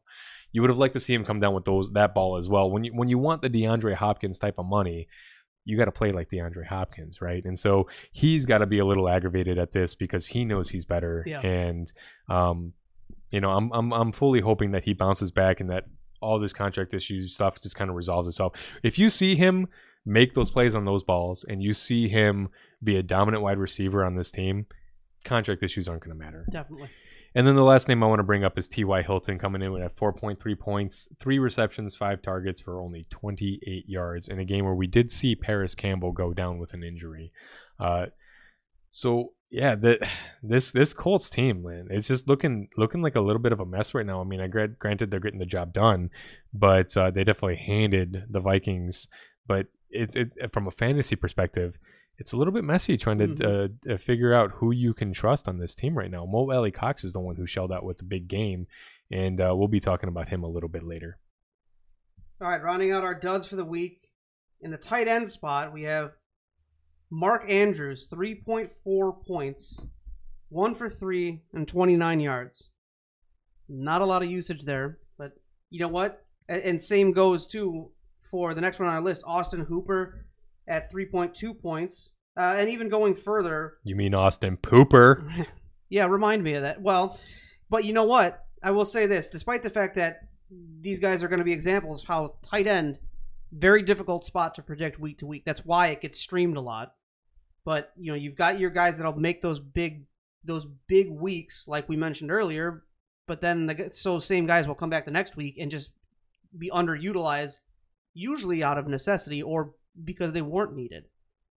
You would have liked to see him come down with those that ball as well. When you when you want the DeAndre Hopkins type of money, you got to play like DeAndre Hopkins, right? And so he's got to be a little aggravated at this because he knows he's better. Yeah. And, um, you know, I'm, I'm, I'm fully hoping that he bounces back and that all this contract issues stuff just kind of resolves itself. If you see him make those plays on those balls and you see him be a dominant wide receiver on this team, contract issues aren't going to matter. Definitely. And then the last name I want to bring up is T.Y. Hilton coming in at 4.3 points, three receptions, five targets for only 28 yards in a game where we did see Parris Campbell go down with an injury. Uh, so yeah, the, [SIGHS] this this Colts team, man, it's just looking looking like a little bit of a mess right now. I mean, I grant, granted they're getting the job done, but uh, they definitely handed the Vikings. But it's it, from a fantasy perspective, it's a little bit messy trying to Mhm. uh, uh, figure out who you can trust on this team right now. Mo Alie-Cox is the one who shelled out with the big game, and uh, we'll be talking about him a little bit later. All right, rounding out our duds for the week. In the tight end spot, we have Mark Andrews, 3.4 points, one for three, and 29 yards. Not a lot of usage there, but you know what? And same goes too for the next one on our list, Austin Hooper at 3.2 points. Uh, and even going further, You mean Austin Pooper? [LAUGHS] yeah, remind me of that. Well, but you know what? I will say this: despite the fact that these guys are going to be examples of how tight end, very difficult spot to predict week to week. That's why it gets streamed a lot. But you know, you've got your guys that'll make those big, those big weeks, like we mentioned earlier. But then the so same guys will come back the next week and just be underutilized, usually out of necessity or because they weren't needed,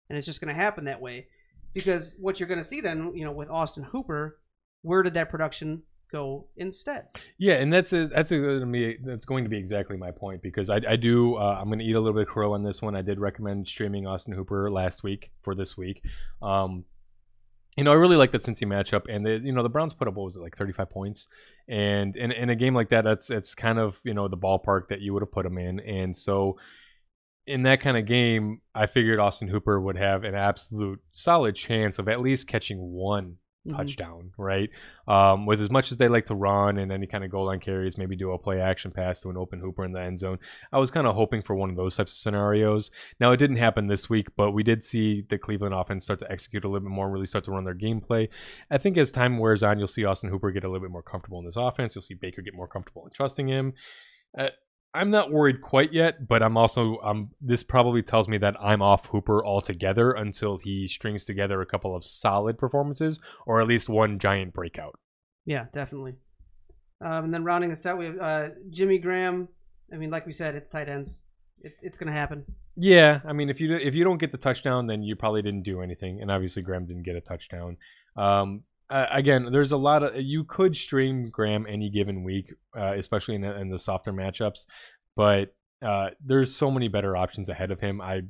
and it's just going to happen that way because what you're going to see then, you know, with Austin Hooper, where did that production go instead? Yeah, and that's a, that's a, that's going to be exactly my point because I, I do uh, I'm going to eat a little bit of crow on this one. I did recommend streaming Austin Hooper last week for this week. Um, you know, I really like that Cincy matchup, and the you know the Browns put up what was it like 35 points, and in in a game like that, that's it's kind of you know the ballpark that you would have put them in, and so in that kind of game, I figured Austin Hooper would have an absolute solid chance of at least catching one Mhm. touchdown, right? Um, with as much as they like to run and any kind of goal line carries, maybe do a play action pass to an open Hooper in the end zone. I was kind of hoping for one of those types of scenarios. Now it didn't happen this week, but we did see the Cleveland offense start to execute a little bit more, really start to run their gameplay. I think as time wears on, you'll see Austin Hooper get a little bit more comfortable in this offense. You'll see Baker get more comfortable in trusting him. Uh, I'm not worried quite yet, but I'm also um this probably tells me that I'm off Hooper altogether until he strings together a couple of solid performances or at least one giant breakout. Yeah, definitely. Um, and then rounding us out, we have uh, Jimmy Graham. I mean, like we said, it's tight ends. It, it's going to happen. Yeah, I mean if you if you don't get the touchdown, then you probably didn't do anything, and obviously Graham didn't get a touchdown. Um, uh, again, there's a lot of you could stream Graham any given week, uh, especially in the, in the softer matchups, but uh, there's so many better options ahead of him. I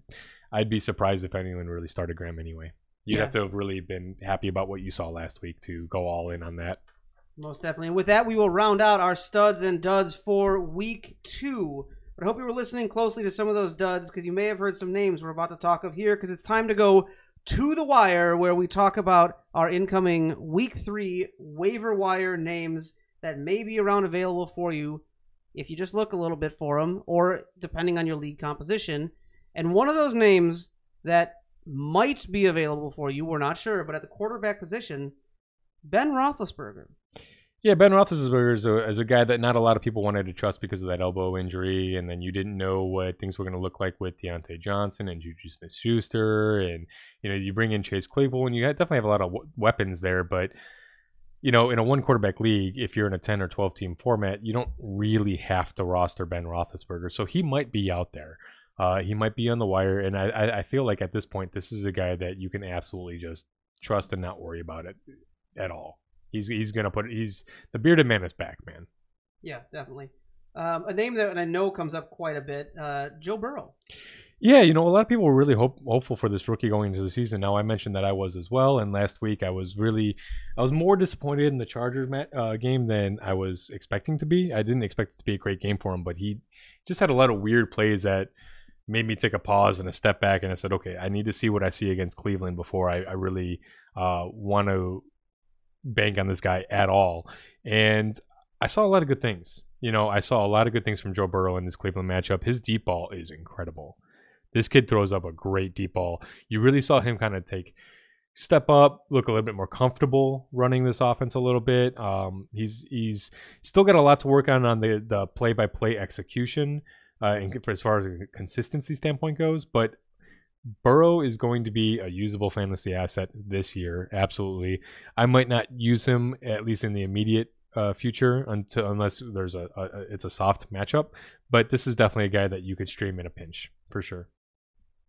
I'd be surprised if anyone really started Graham anyway. You'd Yeah. have to have really been happy about what you saw last week to go all in on that. Most definitely. And with that, we will round out our studs and duds for week two. But I hope you were listening closely to some of those duds because you may have heard some names we're about to talk of here because it's time to go to the wire where we talk about our incoming week three waiver wire names that may be around available for you if you just look a little bit for them or depending on your league composition. And one of those names that might be available for you, we're not sure, but at the quarterback position, Ben Roethlisberger. Yeah, Ben Roethlisberger is a, is a guy that not a lot of people wanted to trust because of that elbow injury, and then you didn't know what things were going to look like with Diontae Johnson and Juju Smith-Schuster, and you know you bring in Chase Claypool, and you definitely have a lot of w- weapons there, but you know in a one quarterback league, if you're in a ten or twelve team format, you don't really have to roster Ben Roethlisberger, so he might be out there. Uh, he might be on the wire, and I, I, I feel like at this point, this is a guy that you can absolutely just trust and not worry about it at all. He's he's gonna put he's the bearded man is back, man. Yeah, definitely. Um, a name that I know comes up quite a bit, uh, Joe Burrow. Yeah, you know, a lot of people were really hope, hopeful for this rookie going into the season. Now, I mentioned that I was as well, and last week I was really, I was more disappointed in the Chargers uh, game than I was expecting to be. I didn't expect it to be a great game for him, but he just had a lot of weird plays that made me take a pause and a step back, and I said, okay, I need to see what I see against Cleveland before I, I really uh, want to bank on this guy at all. And I saw a lot of good things. You know, I saw a lot of good things from Joe Burrow in this Cleveland matchup. His deep ball is incredible. This kid throws up a great deep ball. You really saw him kind of take step up, look a little bit more comfortable running this offense a little bit. Um, he's he's still got a lot to work on on the the play by play execution, uh, and as far as consistency standpoint goes. But Burrow is going to be a usable fantasy asset this year. Absolutely, I might not use him at least in the immediate uh, future until unless there's a, a it's a soft matchup. But this is definitely a guy that you could stream in a pinch for sure.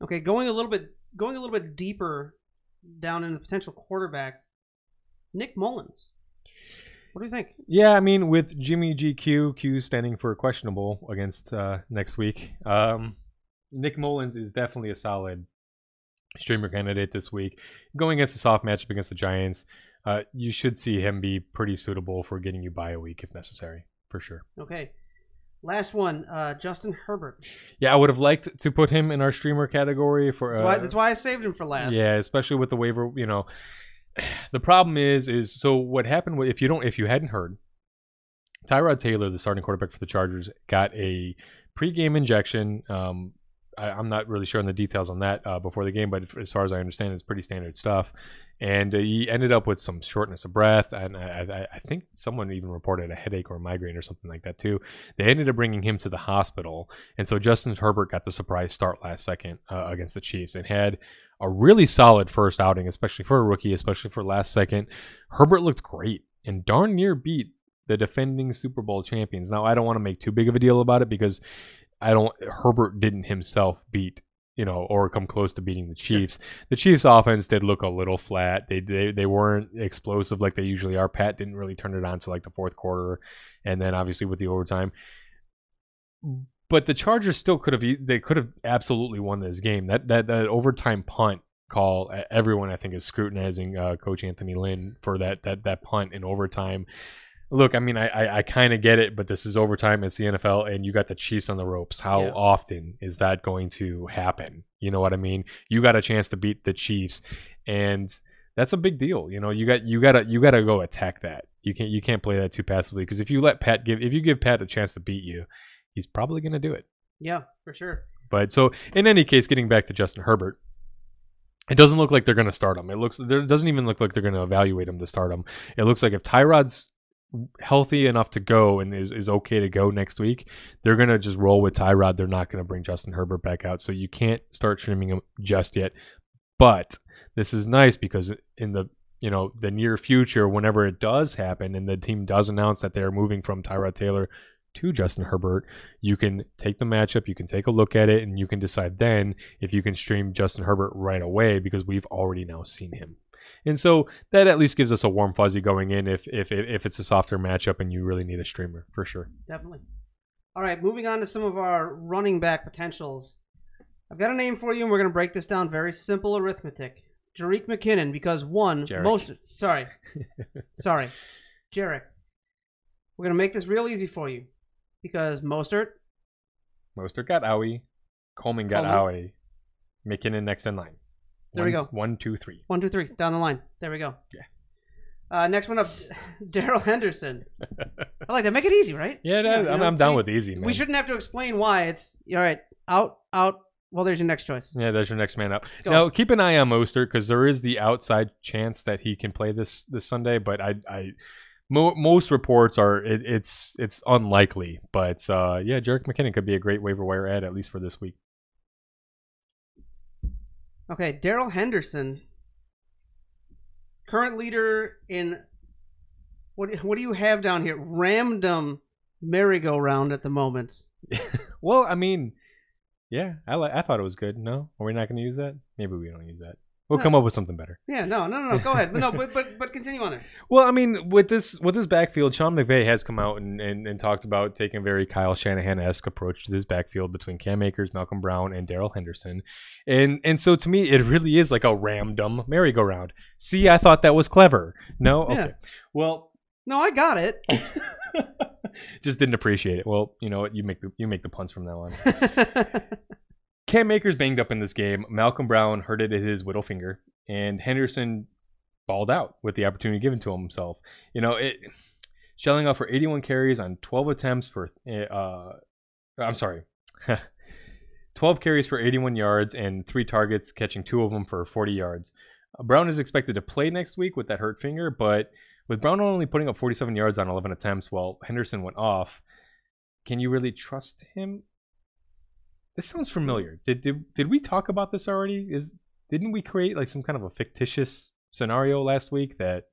Okay, going a little bit going a little bit deeper down into potential quarterbacks. Nick Mullens. What do you think? Yeah, I mean, with Jimmy GQ, Q standing for questionable against uh, next week, um, Nick Mullens is definitely a solid streamer candidate this week. Going against a soft matchup against the Giants, uh, you should see him be pretty suitable for getting you by a week if necessary, for sure. Okay. Last one, uh, Justin Herbert. Yeah, I would have liked to put him in our streamer category for. That's, uh, why, that's why I saved him for last. Yeah, especially with the waiver. You know, [SIGHS] the problem is, is so what happened with if you don't, if you hadn't heard, Tyrod Taylor, the starting quarterback for the Chargers, got a pregame injection. Um, I, am not really sure on the details on that uh, before the game, but as far as I understand, it's pretty standard stuff. And uh, he ended up with some shortness of breath, and I, I, I, think someone even reported a headache or a migraine or something like that too. They ended up bringing him to the hospital, and so Justin Herbert got the surprise start last second uh, against the Chiefs and had a really solid first outing, especially for a rookie, especially for last second. Herbert looked great and darn near beat the defending Super Bowl champions. Now, I don't want to make too big of a deal about it because I don't. Herbert didn't himself beat you know, or come close to beating the Chiefs. Sure. The Chiefs' offense did look a little flat. They, they they weren't explosive like they usually are. Pat didn't really turn it on to like the fourth quarter, and then obviously with the overtime. But the Chargers still could have. They could have absolutely won this game. That that that overtime punt call. Everyone I think is scrutinizing uh, Coach Anthony Lynn for that that that punt in overtime look, I mean, I I, I kind of get it, but this is overtime. It's the NFL, and you got the Chiefs on the ropes. How yeah. often is that going to happen? You know what I mean? You got a chance to beat the Chiefs, and that's a big deal. You know, you got you gotta you gotta go attack that. You can't you can't play that too passively because if you let Pat give if you give Pat a chance to beat you, he's probably gonna do it. Yeah, for sure. But so in any case, getting back to Justin Herbert, it doesn't look like they're going to start him. It looks there doesn't even look like they're going to evaluate him to start him. It looks like if Tyrod's healthy enough to go and is, is okay to go next week, they're going to just roll with Tyrod. They're not going to bring Justin Herbert back out. So you can't start streaming him just yet. But this is nice because in the you know the near future, whenever it does happen and the team does announce that they're moving from Tyrod Taylor to Justin Herbert, you can take the matchup, you can take a look at it, and you can decide then if you can stream Justin Herbert right away because we've already now seen him. And so that at least gives us a warm fuzzy going in if if if it's a softer matchup and you really need a streamer for sure. Definitely. All right, moving on to some of our running back potentials. I've got a name for you, and we're going to break this down. Very simple arithmetic. Jerick McKinnon, because one, Jerick. most sorry, [LAUGHS] sorry, Jerick. We're going to make this real easy for you, because Mostert. Mostert got Owie. Coleman got Coleman. Owie. McKinnon next in line. There one, we go. One, two, three. One, two, three. Down the line. There we go. Yeah. Uh, next one up, [LAUGHS] Darrell Henderson. [LAUGHS] I like that. Make it easy, right? Yeah, no, yeah I'm, I'm down with easy. Man. We shouldn't have to explain why it's all right. Out, out. Well, there's your next choice. Yeah, there's your next man up. Go now, keep an eye on Mostert because there is the outside chance that he can play this this Sunday. But I, I mo- most reports are it, it's it's unlikely. But uh, yeah, Jerick McKinnon could be a great waiver wire ad at least for this week. Okay, Darrell Henderson, current leader in what? What do you have down here? Random merry-go-round at the moment. [LAUGHS] well, I mean, yeah, I I thought it was good. No, are we not going to use that? Maybe we don't use that. We'll No. come up with something better. Yeah, no, no, no, no. Go ahead. But no, but but but continue on there. [LAUGHS] Well, I mean, with this with this backfield, Sean McVay has come out and, and, and talked about taking a very Kyle Shanahan esque approach to this backfield between Cam Akers, Malcolm Brown, and Darrell Henderson, and and so to me, it really is like a ramdom merry-go-round. See, I thought that was clever. No, okay. Yeah. Well, No, I got it. [LAUGHS] [LAUGHS] just didn't appreciate it. Well, you know what? You make the you make the punts from now on. Cam Akers banged up in this game. Malcolm Brown hurt it at his whittle finger, and Henderson balled out with the opportunity given to him himself. You know, it shelling out for 81 carries on 12 attempts for uh I'm sorry. [LAUGHS] 12 carries for 81 yards and 3 targets, catching 2 of them for 40 yards. Uh, Brown is expected to play next week with that hurt finger, but with Brown only putting up 47 yards on 11 attempts while Henderson went off, can you really trust him? This sounds familiar. Did did, did we talk about this already? Is didn't we create like some kind of a fictitious scenario last week that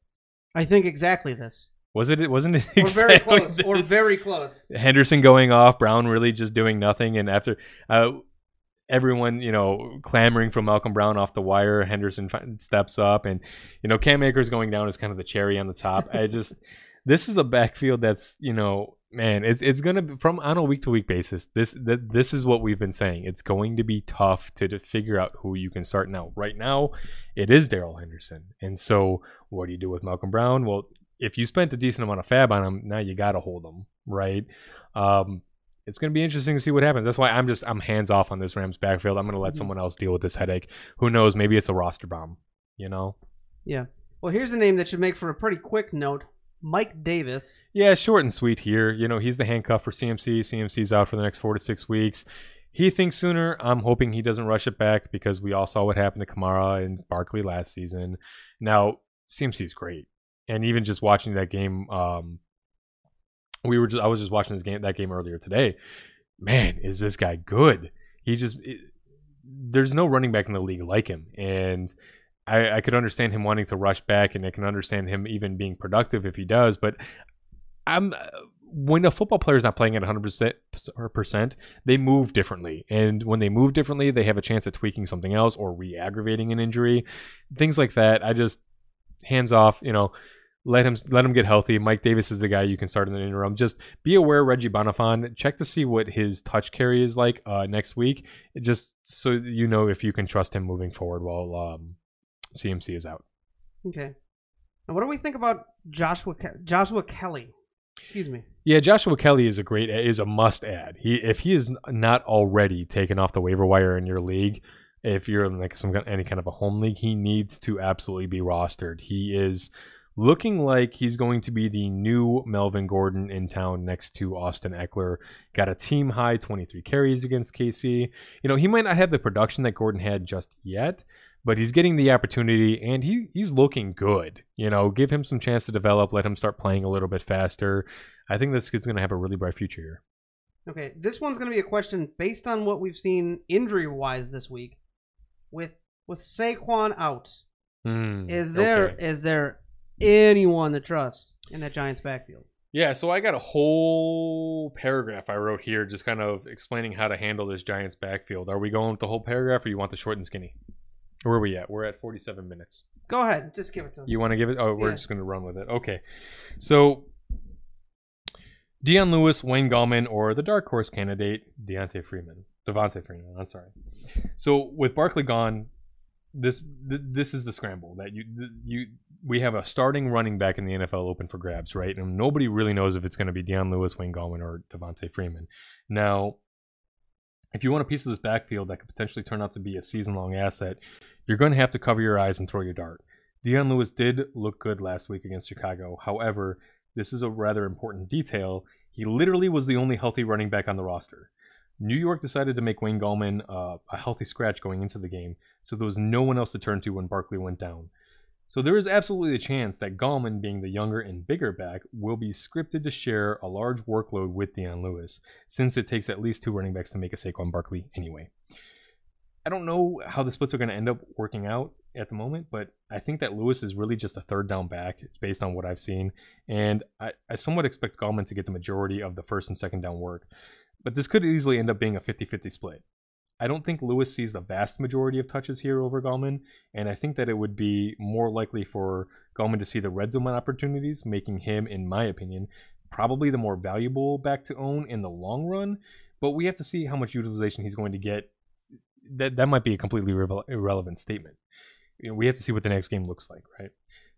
I think exactly this. was it? Wasn't it? [LAUGHS] We're very exactly close. We're very close. Henderson going off, Brown really just doing nothing, and after uh, everyone, you know, clamoring for Malcolm Brown off the wire, Henderson steps up, and you know, Cam Akers going down is kind of the cherry on the top. I just, [LAUGHS] this is a backfield that's, you know, man, it's it's gonna be from on a week to week basis. This that this is what we've been saying. It's going to be tough to, to figure out who you can start now. Right now, it is Darrell Henderson, and so what do you do with Malcolm Brown? Well, if you spent a decent amount of fab on him, now you got to hold him, right? Um, it's going to be interesting to see what happens. That's why I'm just I'm hands off on this Rams backfield. I'm going to let Mhm. someone else deal with this headache. Who knows? Maybe it's a roster bomb. You know? Yeah. Well, here's a name that should make for a pretty quick note. Mike Davis. Yeah, short and sweet here. You know, he's the handcuff for CMC. CMC's out for the next four to six weeks. He thinks sooner. I'm hoping he doesn't rush it back because we all saw what happened to Kamara and Barkley last season. Now, CMC's great. And even just watching that game, um, we were just I was just watching this game that game earlier today. Man, is this guy good? He just it, there's no running back in the league like him, and I, I could understand him wanting to rush back, and I can understand him even being productive if he does. But I'm when a football player is not playing at 100 percent percent, they move differently, and when they move differently, they have a chance at tweaking something else or re-aggravating an injury, things like that. I just hands off, you know. Let him let him get healthy. Mike Davis is the guy you can start in the interim. Just be aware, Reggie Bonnafon. Check to see what his touch carry is like uh, next week, just so you know if you can trust him moving forward while um, CMC is out. Okay. Now, what do we think about Joshua Ke- Joshua Kelly? Excuse me. Yeah, Joshua Kelly is a great is a must add. He if he is not already taken off the waiver wire in your league, if you're in like some kind- any kind of a home league, he needs to absolutely be rostered. He is looking like he's going to be the new Melvin Gordon in town next to Austin Ekeler. Got a team high 23 carries against KC. You know, he might not have the production that Gordon had just yet, but he's getting the opportunity and he he's looking good. You know, give him some chance to develop, let him start playing a little bit faster. I think this kid's going to have a really bright future here. Okay, this one's going to be a question based on what we've seen injury wise this week. With with Saquon out, Hmm, is there is okay. there anyone to trust in that Giants backfield? Yeah, so I got a whole paragraph I wrote here just kind of explaining how to handle this Giants backfield. Are we going with the whole paragraph or you want the short and skinny? Where are we at? We're at 47 minutes. Go ahead, just give it to us. You want to give it? Oh, we're Yeah. just going to run with it. Okay. So, Dion Lewis, Wayne Gallman, or the dark horse candidate, Deontay Freeman. Devonta Freeman, I'm sorry. So, with Barkley gone, this th- this is the scramble that you th- you we have a starting running back in the NFL open for grabs, right? And nobody really knows if it's going to be Dion Lewis, Wayne Gallman, or Devonta Freeman. Now, if you want a piece of this backfield that could potentially turn out to be a season long asset, you're going to have to cover your eyes and throw your dart. Dion Lewis did look good last week against Chicago. However, this is a rather important detail. He literally was the only healthy running back on the roster. New York decided to make Wayne Gallman uh, a healthy scratch going into the game, so there was no one else to turn to when Barkley went down. So there is absolutely a chance that Gallman, being the younger and bigger back, will be scripted to share a large workload with Dion Lewis, since it takes at least two running backs to make a Saquon Barkley anyway. I don't know how the splits are going to end up working out at the moment, but I think that Lewis is really just a third down back based on what I've seen, and I, I somewhat expect Gallman to get the majority of the first and second down work. But this could easily end up being a 50 50 split. I don't think Lewis sees the vast majority of touches here over Gallman, and I think that it would be more likely for Gallman to see the red zone opportunities, making him, in my opinion, probably the more valuable back to own in the long run. But we have to see how much utilization he's going to get. That that might be a completely irre- irrelevant statement. You know, we have to see what the next game looks like, right?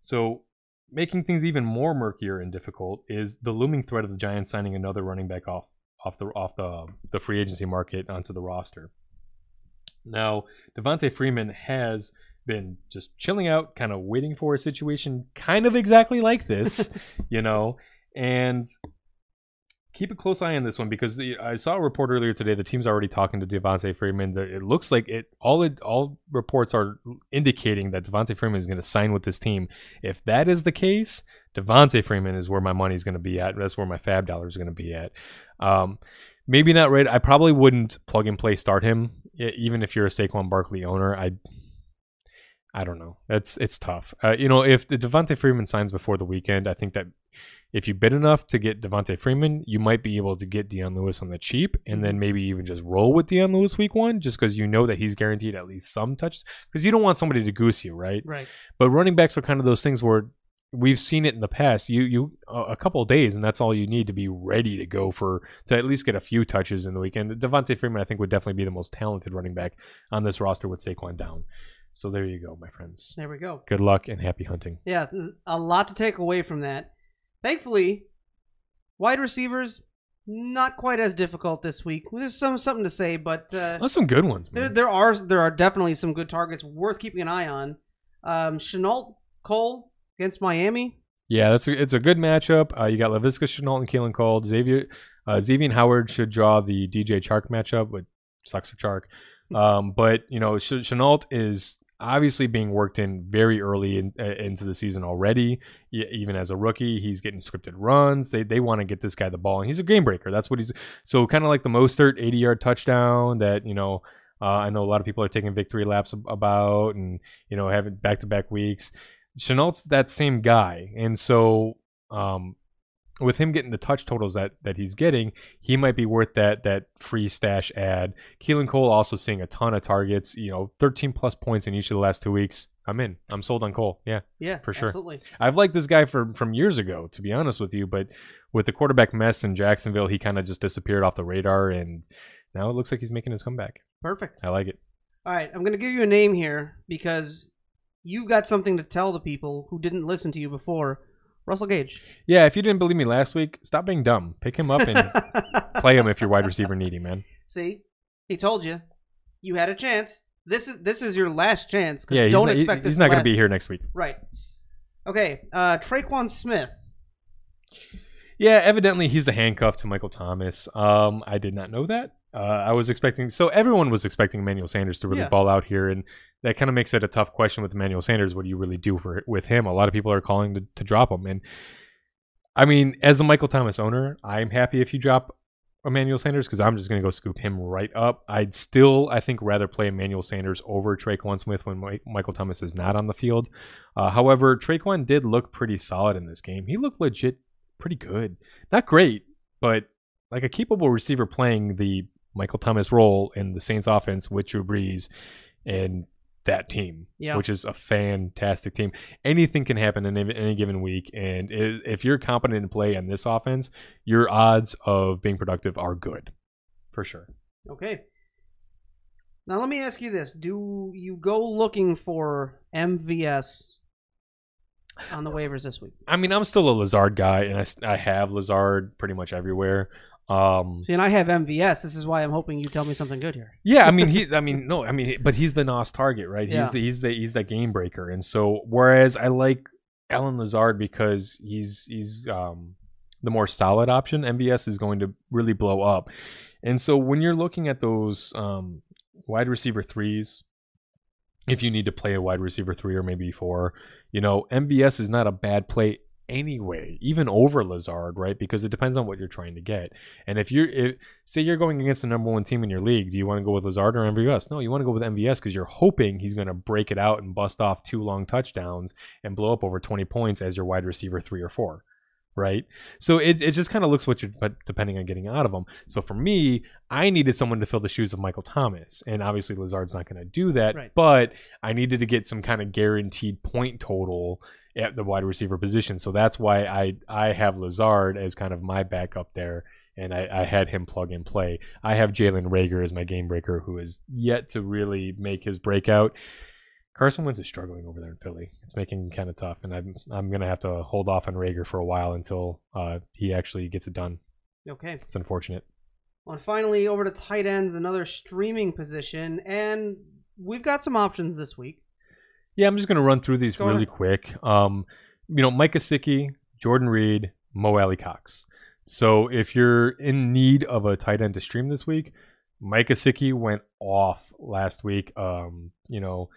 So making things even more murkier and difficult is the looming threat of the Giants signing another running back off off the off the um, the free agency market onto the roster. Now, Devonta Freeman has been just chilling out, kind of waiting for a situation kind of exactly like this, [LAUGHS] you know, and keep a close eye on this one because the, I saw a report earlier today. The team's already talking to Devonta Freeman. It looks like it all it, all reports are indicating that Devonta Freeman is going to sign with this team. If that is the case, Devonta Freeman is where my money is going to be at. That's where my fab dollar is going to be at. Um, maybe not right. I probably wouldn't plug and play start him, even if you're a Saquon Barkley owner. I I don't know. It's it's tough. Uh, you know, if the Devonta Freeman signs before the weekend, I think that if you bid enough to get Devonta Freeman, you might be able to get Dion Lewis on the cheap, and then mm-hmm. maybe even just roll with Dion Lewis week one, just because you know that he's guaranteed at least some touches. Because you don't want somebody to goose you, right? Right. But running backs are kind of those things where we've seen it in the past. You you a couple of days, and that's all you need to be ready to go for to at least get a few touches in the weekend. Devonta Freeman, I think, would definitely be the most talented running back on this roster with Saquon down. So there you go, my friends. There we go. Good luck and happy hunting. Yeah, a lot to take away from that. Thankfully, wide receivers not quite as difficult this week. There's some something to say, but uh, There's some good ones, there, man. there are there are definitely some good targets worth keeping an eye on. Um, Shenault Cole against Miami. Yeah, that's a, it's a good matchup. Uh, you got Laviska Shenault and Keelan Cole. Xavier uh, Xavier Howard should draw the DJ Chark matchup, but sucks for Chark. Um, but you know, Ch- Shenault is obviously being worked in very early in, uh, into the season already. Even as a rookie, he's getting scripted runs. They they want to get this guy the ball, and he's a game breaker. That's what he's. So kind of like the Mostert 80 yard touchdown that you know. Uh, I know a lot of people are taking victory laps about, and you know having back to back weeks. Shenault's that same guy, and so um, with him getting the touch totals that that he's getting, he might be worth that that free stash ad. Keelan Cole also seeing a ton of targets, you know, 13 plus points in each of the last two weeks. I'm in. I'm sold on Cole. Yeah, Yeah, For sure. Absolutely. I've liked this guy from from years ago, to be honest with you. But with the quarterback mess in Jacksonville, he kind of just disappeared off the radar, and now it looks like he's making his comeback. Perfect. I like it. All right, I'm going to give you a name here because you've got something to tell the people who didn't listen to you before. Russell Gage. Yeah, if you didn't believe me last week, stop being dumb. Pick him up and [LAUGHS] play him if you're wide receiver needy, man. See, he told you. You had a chance. This is this is your last chance. 'cause Yeah, don't not, he- expect this he's not going to be here next week. Right. Okay. Uh, Tre'Quan Smith. Yeah, evidently he's the handcuff to Michael Thomas. Um, I did not know that. Uh, I was expecting, so everyone was expecting Emmanuel Sanders to really Yeah. ball out here, and that kind of makes it a tough question with Emmanuel Sanders. What do you really do for with him? A lot of people are calling to, to drop him, and I mean, as a Michael Thomas owner, I'm happy if you drop Emmanuel Sanders because I'm just going to go scoop him right up. I'd still, I think, rather play Emmanuel Sanders over Tre'Quan Smith when Mi- Michael Thomas is not on the field. Uh, however, Tre'Quan did look pretty solid in this game. He looked legit pretty good. Not great, but like a capable receiver playing the Michael Thomas role in the Saints offense with Drew Brees and that team, Yeah. which is a fantastic team. Anything can happen in any, any given week, and if you're competent in play in this offense, your odds of being productive are good, for sure. Okay. Now let me ask you this: Do you go looking for MVS on the waivers this week? I mean, I'm still a Lazard guy, and I, I have Lazard pretty much everywhere. Um, See, and I have MVS. This is why I'm hoping you tell me something good here. Yeah, I mean [LAUGHS] he. I mean no, I mean, but he's the Nos target, right? Yeah. He's the he's the he's the game breaker, and so whereas I like Allen Lazard because he's he's um the more solid option. MVS is going to really blow up, and so when you're looking at those um wide receiver threes, if you need to play a wide receiver three or maybe four, you know, MVS is not a bad play anyway, even over Lazard, right? Because it depends on what you're trying to get. And if you're, if, say you're going against the number one team in your league, do you want to go with Lazard or MVS? No, you want to go with MVS because you're hoping he's going to break it out and bust off two long touchdowns and blow up over 20 points as your wide receiver three or four. Right? So it, it just kind of looks what you're but depending on getting out of them. So for me, I needed someone to fill the shoes of Michael Thomas, and obviously Lazard's not going to do that. Right. But I needed to get some kind of guaranteed point total at the wide receiver position. So that's why I I have Lazard as kind of my backup there. And I, I had him plug and play. I have Jalen Reagor as my game breaker, who is yet to really make his breakout. Carson Wentz is struggling over there in Philly. It's making it kind of tough, and I'm I'm gonna have to hold off on Reagor for a while until uh, he actually gets it done. Okay. It's unfortunate. Well, and finally, over to tight ends, another streaming position, and we've got some options this week. Yeah, I'm just gonna run through these Go really ahead. quick. Um, you know, Mike Gesicki, Jordan Reed, Mo Alie-Cox. So if you're in need of a tight end to stream this week, Mike Gesicki went off last week. Um, you know,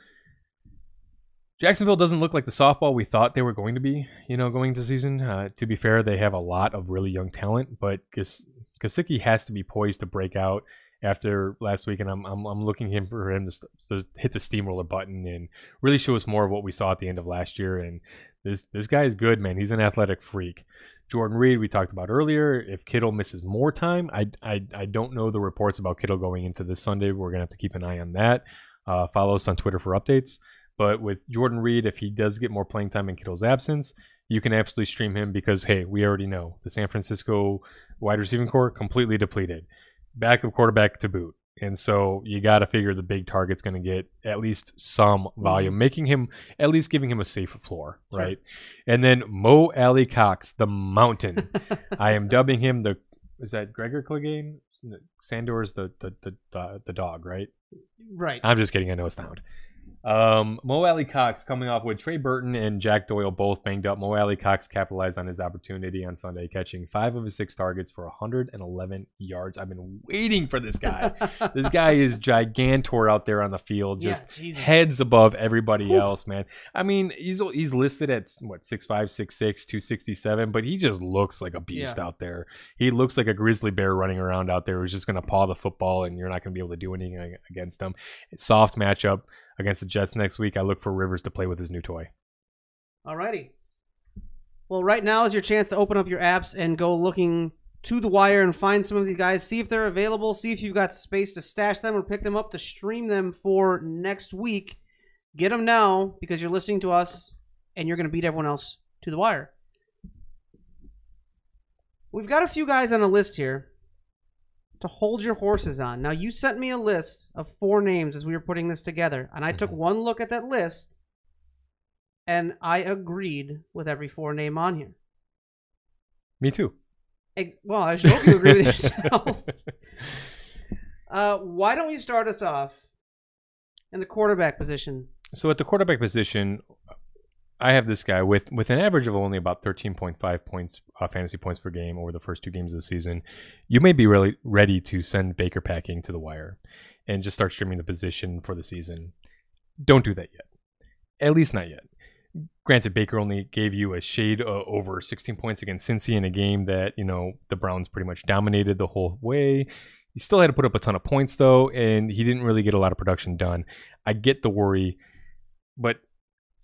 Jacksonville doesn't look like the softball we thought they were going to be. You know, going into season. Uh, to be fair, they have a lot of really young talent, but Ges- Gesicki has to be poised to break out after last week, and I'm I'm, I'm looking him for him to, to hit the steamroller button and really show us more of what we saw at the end of last year. And this this guy is good, man. He's an athletic freak. Jordan Reed, we talked about earlier. If Kittle misses more time, I, I I don't know the reports about Kittle going into this Sunday. We're gonna have to keep an eye on that. Uh, follow us on Twitter for updates. But with Jordan Reed, if he does get more playing time in Kittle's absence, you can absolutely stream him because hey, we already know the San Francisco wide receiving corps completely depleted, backup quarterback to boot, and so you got to figure the big target's going to get at least some mm-hmm. volume, making him at least giving him a safe floor, Sure. right? And then Mo Alie-Cox, the Mountain. [LAUGHS] I am dubbing him the is that Gregor Clegane? Sandor's the the, the the the dog, right? right. I'm just kidding. I know it's not. Um, Mo Alie-Cox coming off with Trey Burton and Jack Doyle both banged up. Mo Alie-Cox capitalized on his opportunity on Sunday, catching five of his six targets for 111 yards. I've been waiting for this guy. [LAUGHS] this guy is gigantor out there on the field, just yeah, heads above everybody Whew. else, man. I mean, he's he's listed at what 6'5", 6'6", 267, but he just looks like a beast out there. He looks like a grizzly bear running around out there who's just going to paw the football, and you're not going to be able to do anything against him. It's soft matchup against the Jets next week. I look for Rivers to play with his new toy. Alrighty. Well, right now is your chance to open up your apps and go looking to the wire and find some of these guys. See if they're available. See if you've got space to stash them or pick them up to stream them for next week. Get them now because you're listening to us and you're going to beat everyone else to the wire. We've got a few guys on a list here to hold your horses on. Now, you sent me a list of four names as we were putting this together, and I took Mhm. one look at that list and I agreed with every four name on here. Me too. Well, I should hope you agree with [LAUGHS] yourself. Uh, why don't you start us off in the quarterback position? So at the quarterback position, I have this guy with with an average of only about 13.5 points uh, fantasy points per game over the first two games of the season. You may be really ready to send Baker packing to the wire and just start streaming the position for the season. Don't do that yet. At least not yet. Granted, Baker only gave you a shade uh, over 16 points against Cincy in a game that you know the Browns pretty much dominated the whole way. He still had to put up a ton of points though, and he didn't really get a lot of production done. I get the worry, but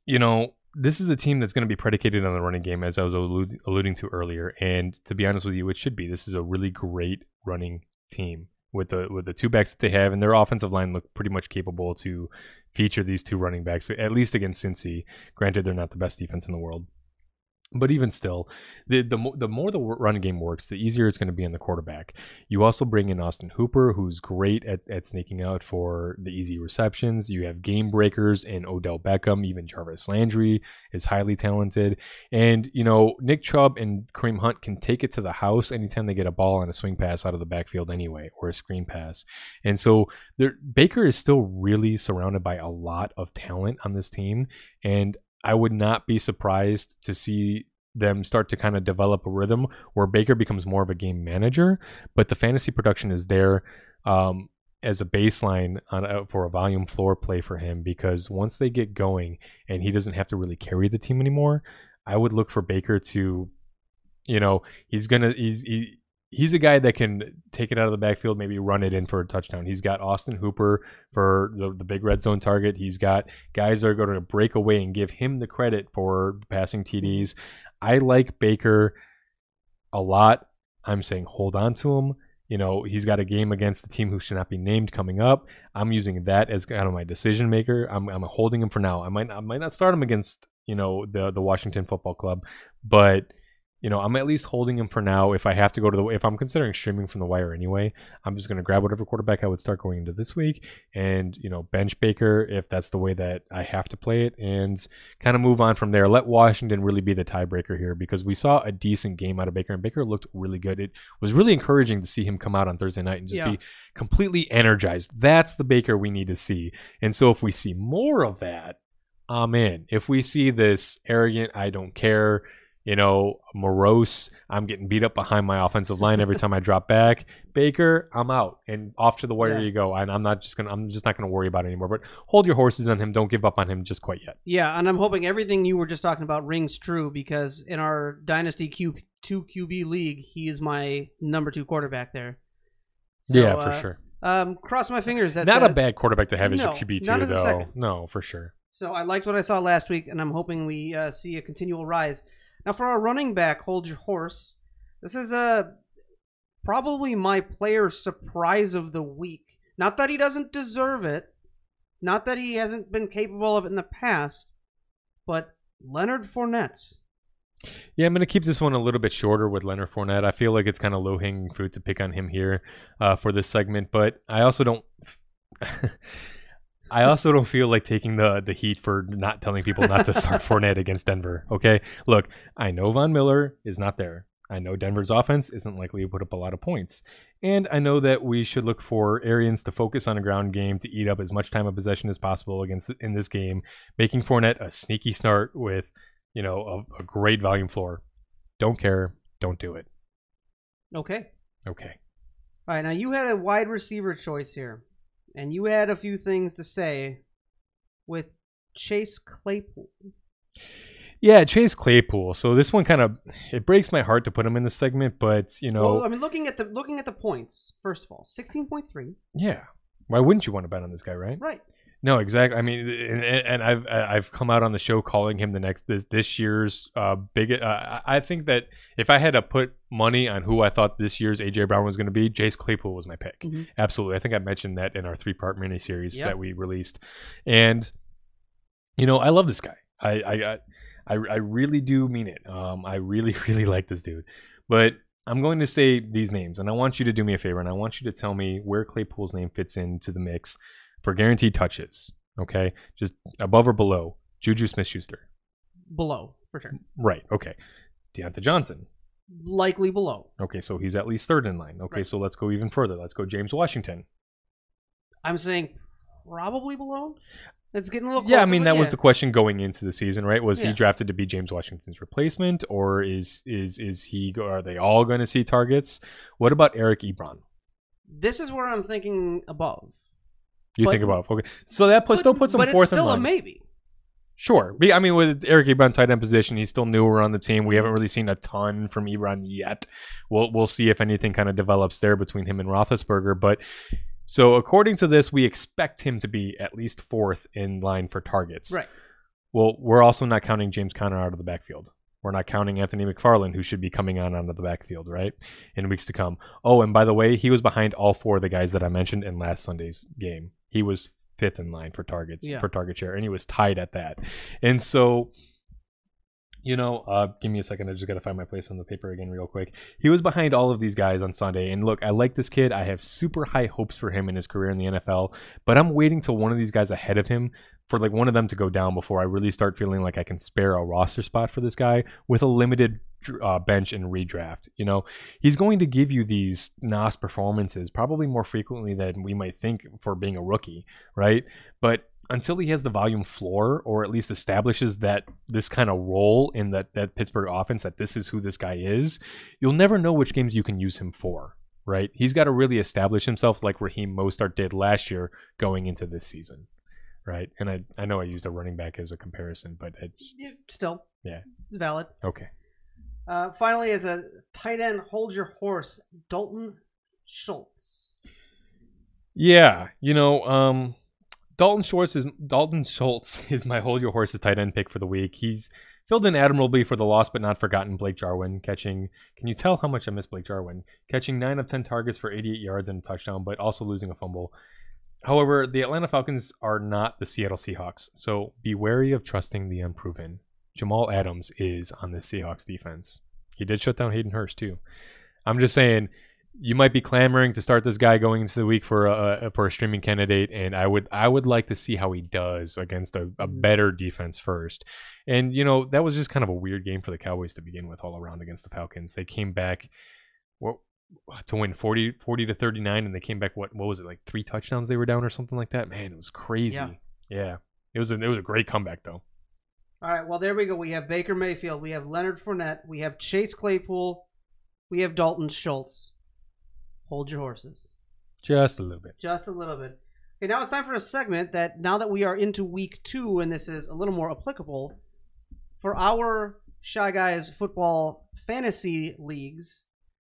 you know this is a team that's going to be predicated on the running game, as I was allude- alluding to earlier. And to be honest with you, it should be. This is a really great running team with the with the two backs that they have, and their offensive line look pretty much capable to feature these two running backs, at least against Cincy. Granted, they're not the best defense in the world. But even still, the the, the more the run game works, the easier it's going to be on the quarterback. You also bring in Austin Hooper, who's great at, at sneaking out for the easy receptions. You have game breakers in Odell Beckham, even Jarvis Landry is highly talented. And, you know, Nick Chubb and Kareem Hunt can take it to the house anytime they get a ball on a swing pass out of the backfield anyway, or a screen pass. And so Baker is still really surrounded by a lot of talent on this team. And I would not be surprised to see them start to kind of develop a rhythm where Baker becomes more of a game manager, but the fantasy production is there um, as a baseline on for a volume floor play for him because once they get going and he doesn't have to really carry the team anymore, I would look for Baker to, you know, he's gonna he's he, he's a guy that can take it out of the backfield, maybe run it in for a touchdown. He's got Austin Hooper for the, the big red zone target. He's got guys that are going to break away and give him the credit for passing TDs. I like Baker a lot. I'm saying hold on to him. You know, he's got a game against the team who should not be named coming up. I'm using that as kind of my decision maker. I'm, I'm holding him for now. I might I might not start him against you know the the Washington Football Club, but you know, I'm at least holding him for now. If I have to go to the, if I'm considering streaming from the wire anyway, I'm just going to grab whatever quarterback I would start going into this week and, you know, bench Baker if that's the way that I have to play it and kind of move on from there. Let Washington really be the tiebreaker here because we saw a decent game out of Baker and Baker looked really good. It was really encouraging to see him come out on Thursday night and just Yeah. be completely energized. That's the Baker we need to see. And so if we see more of that, I'm in. If we see this arrogant, I don't care, you know, morose, I'm getting beat up behind my offensive line every time I [LAUGHS] drop back. Baker, I'm out and off to the wire Yeah. you go. And I'm not just gonna, I'm just not gonna worry about it anymore. But hold your horses on him. Don't give up on him just quite yet. Yeah, and I'm hoping everything you were just talking about rings true because in our Dynasty Q two QB league, he is my number two quarterback there. So, yeah, for uh, sure. Um, cross my fingers that Not a bad quarterback to have as your QB two though. No, for sure. So I liked what I saw last week, and I'm hoping we uh, see a continual rise. Now for our running back, hold your horse. This is uh, probably my player surprise of the week. Not that he doesn't deserve it, not that he hasn't been capable of it in the past, but Leonard Fournette. Yeah, I'm going to keep this one a little bit shorter with Leonard Fournette. I feel like it's kind of low hanging fruit to pick on him here uh, for this segment, but I also don't. [LAUGHS] I also don't feel like taking the the heat for not telling people not to [LAUGHS] start Fournette against Denver. Okay, look, I know Von Miller is not there. I know Denver's offense isn't likely to put up a lot of points, and I know that we should look for Arians to focus on a ground game to eat up as much time of possession as possible against in this game, making Fournette a sneaky start with you know, a, a great volume floor. Don't care. Don't do it. Okay. Okay. All right. Now you had a wide receiver choice here, and you had a few things to say with Chase Claypool. Yeah, Chase Claypool. So this one kind of it breaks my heart to put him in this segment, but you know, Well, I mean, looking at the looking at the points, first of all, sixteen point three. yeah. Why wouldn't you want to bet on this guy, right? Right. No, exactly. I mean, and, and I've I've come out on the show calling him the next this this year's uh big. Uh, I think that if I had to put money on who I thought this year's AJ Brown was going to be, Chase Claypool was my pick. Mhm. Absolutely, I think I mentioned that in our three part miniseries Yep. that we released, and you know I love this guy. I I I, I really do mean it. Um, I really [LAUGHS] really like this dude, but. I'm going to say these names, and I want you to do me a favor, and I want you to tell me where Claypool's name fits into the mix for guaranteed touches. Okay, just above or below Juju Smith-Schuster. Below for sure. Right. Okay. Diontae Johnson. Likely below. Okay, so he's at least third in line. Okay, Right. so let's go even further. Let's go James Washington. I'm saying probably below. It's getting a little. Yeah, I mean that was the question going into the season, right? Was Yeah. he drafted to be James Washington's replacement, or is is is he? Are they all going to see targets? What about Eric Ebron? This is where I'm thinking above. You But- think about okay, so that put, But- still puts him but fourth it's still a maybe. Sure. I mean, with Eric Ebron tight end position, he's still newer on the team. We haven't really seen a ton from Ebron yet. We'll we'll see if anything kind of develops there between him and Roethlisberger. But so according to this, we expect him to be at least fourth in line for targets. Right. Well, we're also not counting James Conner out of the backfield. We're not counting Anthony McFarland, who should be coming on out of the backfield, right, in weeks to come. Oh, and by the way, he was behind all four of the guys that I mentioned in last Sunday's game. He was fifth in line for target Yeah. for target share, and he was tied at that. And so, you know, uh, give me a second. I just got to find my place on the paper again, real quick. He was behind all of these guys on Sunday, and look, I like this kid. I have super high hopes for him in his career in the NFL, but I'm waiting till one of these guys ahead of him for like one of them to go down before I really start feeling like I can spare a roster spot for this guy with a limited uh, bench and redraft. You know, he's going to give you these Nas performances probably more frequently than we might think for being a rookie, right? But until he has the volume floor or at least establishes that this kind of role in that, that Pittsburgh offense, that this is who this guy is, you'll never know which games you can use him for, right? He's got to really establish himself like Raheem Mostert did last year going into this season, right? And I, I know I used a running back as a comparison, but I just, Yeah, Still. Yeah. Valid. okay. Uh, finally, as a tight end, hold your horse, Dalton Schultz. Yeah, you know, um, Dalton Schultz is Dalton Schultz [LAUGHS] is my hold your horses tight end pick for the week. He's Filled in admirably for the lost but not forgotten Blake Jarwin, catching. Can you tell how much I miss Blake Jarwin? Catching 9 of 10 targets for 88 yards and a touchdown, but also losing a fumble. However, the Atlanta Falcons are not the Seattle Seahawks, so be wary of trusting the unproven. Jamal Adams is on the Seahawks defense. He did shut down Hayden Hurst, too. I'm just saying, you might be clamoring to start this guy going into the week for a, for a streaming candidate, and I would I would like to see how he does against a, a Mm-hmm. better defense first. And you know that was just kind of a weird game for the Cowboys to begin with all around against the Falcons. They came back what to win 40, 40 to 39 and they came back what what was it like three touchdowns they were down or something like that man it was crazy Yeah. yeah, it was a, it was a great comeback though All right, well there we go. We have Baker Mayfield, we have Leonard Fournette, we have Chase Claypool, we have Dalton Schultz. Hold your horses. just a little bit Just a little bit. Okay, now it's time for a segment that now that we are into week two and this is a little more applicable for our Shy Guys football fantasy leagues,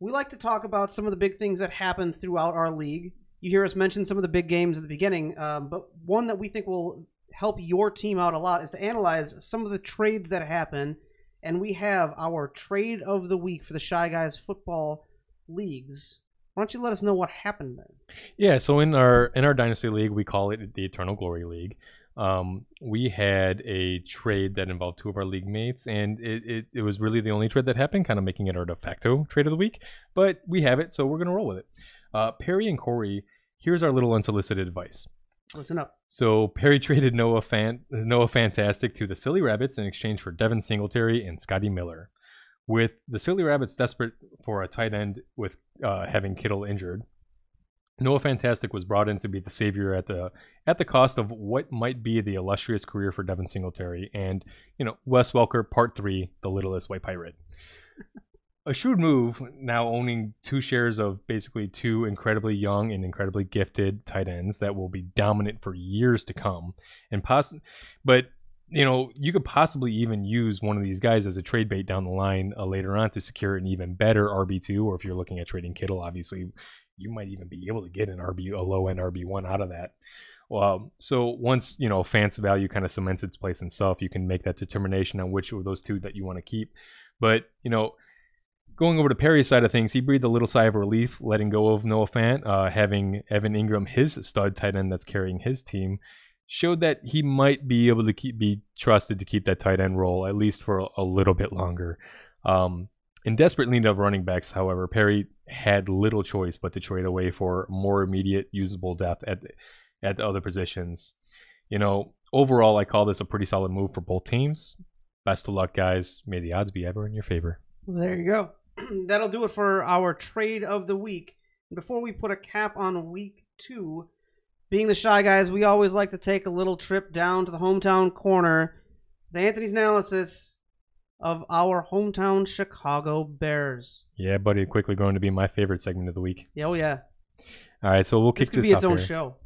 we like to talk about some of the big things that happen throughout our league. You hear us mention some of the big games at the beginning, um, but one that we think will help your team out a lot is to analyze some of the trades that happen. And we have our trade of the week for the Shy Guys football leagues. Why don't you let us know what happened there? Yeah, so in our in our dynasty league, we call it the Eternal Glory League. Um, we had a trade that involved two of our league mates, and it, it, it was really the only trade that happened, kind of making it our de facto trade of the week. But we have it, so we're gonna roll with it. Uh, Perry and Corey, here's our little unsolicited advice. Listen up. So Perry traded Noah Noah Fantastic to the Silly Rabbits in exchange for Devin Singletary and Scotty Miller. With the Silly Rabbits desperate for a tight end with uh, having Kittle injured, Noah Fantastic was brought in to be the savior at the at the cost of what might be the illustrious career for Devin Singletary and you know Wes Welker Part Three, the littlest white pirate. A shrewd move, now owning two shares of basically two incredibly young and incredibly gifted tight ends that will be dominant for years to come, and poss- but you know you could possibly even use one of these guys as a trade bait down the line uh, later on to secure an even better RB two, or if you're looking at trading Kittle, obviously you might even be able to get an RB a low end RB one out of that. Well, so once you know Fant's value kind of cements its place in self, you can make that determination on which of those two that you want to keep. But you know, going over to Perry's side of things, he breathed a little sigh of relief letting go of Noah Fant, uh, having Evan Engram, his stud tight end that's carrying his team, showed that he might be able to keep be trusted to keep that tight end role at least for a, a little bit longer. Um, in desperate need of running backs, however, Perry had little choice but to trade away for more immediate usable depth at at the other positions. You know, overall, I call this a pretty solid move for both teams. Best of luck, guys. May the odds be ever in your favor. Well, there you go. [CLEARS THROAT] That'll do it for our trade of the week. Before we put a cap on week two, being the shy guys, we always like to take a little trip down to the hometown corner. The Anthony's analysis of our hometown Chicago Bears. Yeah, buddy, quickly going to be my favorite segment of the week. Yeah, oh yeah, All right, so we'll this kick could this, be its off own here. show.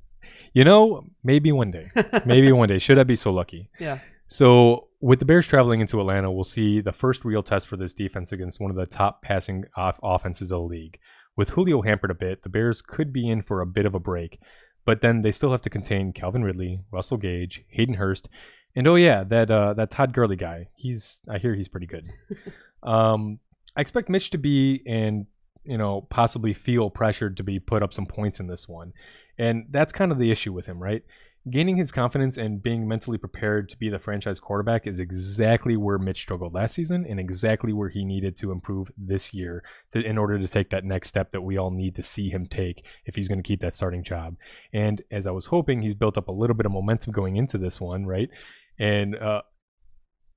You know, maybe one day. [LAUGHS] maybe one day. Should I be so lucky? Yeah, So, with the Bears traveling into Atlanta, we'll see the first real test for this defense against one of the top passing off offenses of the league. With Julio hampered a bit, the Bears could be in for a bit of a break, but then they still have to contain Calvin Ridley, Russell Gage, Hayden Hurst, and oh yeah, that uh, that Todd Gurley guy. He's I hear he's pretty good. [LAUGHS] um, I expect Mitch to be and you know possibly feel pressured to be put up some points in this one, and that's kind of the issue with him, right? Gaining his confidence and being mentally prepared to be the franchise quarterback is exactly where Mitch struggled last season and exactly where he needed to improve this year to, in order to take that next step that we all need to see him take if he's going to keep that starting job. And as I was hoping, he's built up a little bit of momentum going into this one, right? And uh,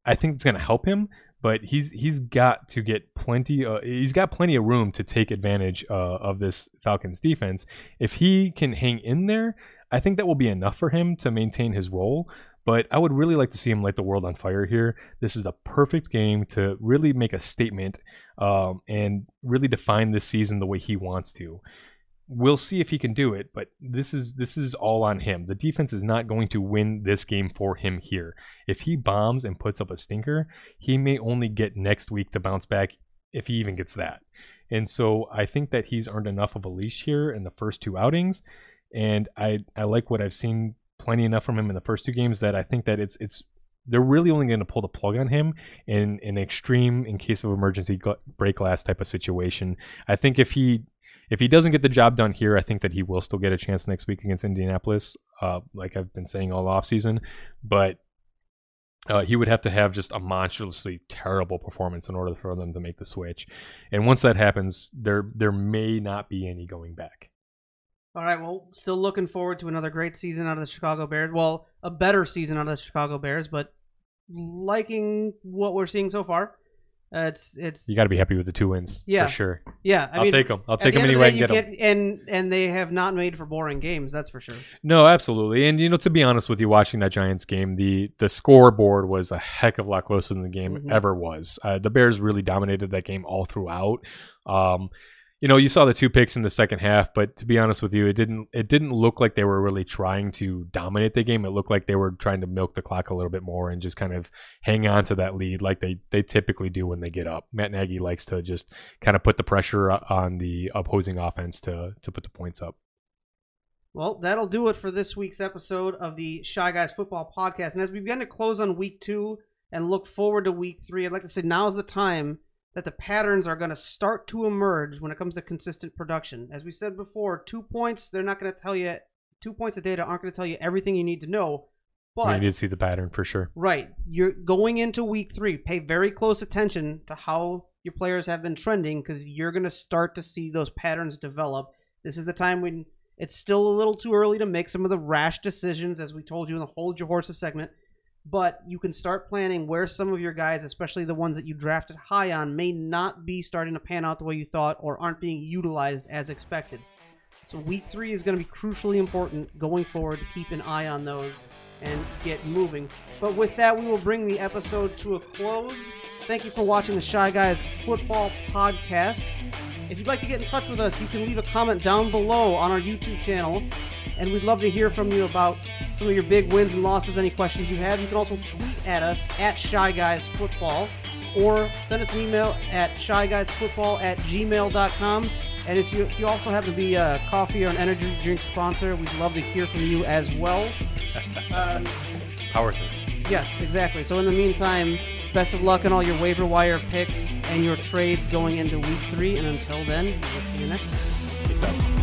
I think it's going to help him, but he's he's got to get plenty. Uh, he's got plenty of room to take advantage uh, of this Falcons defense. If he can hang in there, I think that will be enough for him to maintain his role. But I would really like to see him light the world on fire here. This is the perfect game to really make a statement um, and really define this season the way he wants to. We'll see if he can do it, but this is this is all on him. The defense is not going to win this game for him here. If he bombs and puts up a stinker, he may only get next week to bounce back if he even gets that. And so I think that he's earned enough of a leash here in the first two outings, and I I like what I've seen plenty enough from him in the first two games that I think that it's it's they're really only going to pull the plug on him in an extreme, in case of emergency break glass type of situation. I think if he if he doesn't get the job done here, I think that he will still get a chance next week against Indianapolis, uh, like I've been saying all offseason. But uh, he would have to have just a monstrously terrible performance in order for them to make the switch. And once that happens, there there may not be any going back. All right, well, still looking forward to another great season out of the Chicago Bears. Well, a better season out of the Chicago Bears, but liking what we're seeing so far. Uh, it's it's You got to be happy with the two wins, Yeah. for sure. yeah. I I'll mean, take them. I'll take the them anyway. the day, get them. and and they have not made for boring games. That's for sure. No, absolutely. And you know, to be honest with you, watching that Giants game, the the scoreboard was a heck of a lot closer than the game Mhm. ever was. Uh, the Bears really dominated that game all throughout. Um, you know, you saw the two picks in the second half, but to be honest with you, it didn't it didn't look like they were really trying to dominate the game. It looked like they were trying to milk the clock a little bit more and just kind of hang on to that lead like they they typically do when they get up. Matt Nagy likes to just kind of put the pressure on the opposing offense to to put the points up. Well, that'll do it for this week's episode of the Shy Guys Football Podcast. And as we begin to close on week two and look forward to week three, I'd like to say now's the time that the patterns are going to start to emerge when it comes to consistent production. As we said before, two points, they're not going to tell you, two points of data aren't going to tell you everything you need to know. But you need to see the pattern for sure. Right. You're going into week three. Pay very close attention to how your players have been trending because you're going to start to see those patterns develop. This is the time when it's still a little too early to make some of the rash decisions, as we told you in the Hold Your Horses segment. But you can start planning where some of your guys, especially the ones that you drafted high on, may not be starting to pan out the way you thought or aren't being utilized as expected. So week three is going to be crucially important going forward to keep an eye on those and get moving. But with that, we will bring the episode to a close. Thank you for watching the Shy Guys Football Podcast. If you'd like to get in touch with us, you can leave a comment down below on our YouTube channel, and we'd love to hear from you about some of your big wins and losses, any questions you have. You can also tweet at us at Shy Guys Football or send us an email at shyguysfootball at gmail.com. And if you, if you also happen to be a coffee or an energy drink sponsor, we'd love to hear from you as well. [LAUGHS] Um, Power things. Yes, exactly. So in the meantime, best of luck on all your waiver wire picks and your trades going into week three. And until then, we'll see you next time.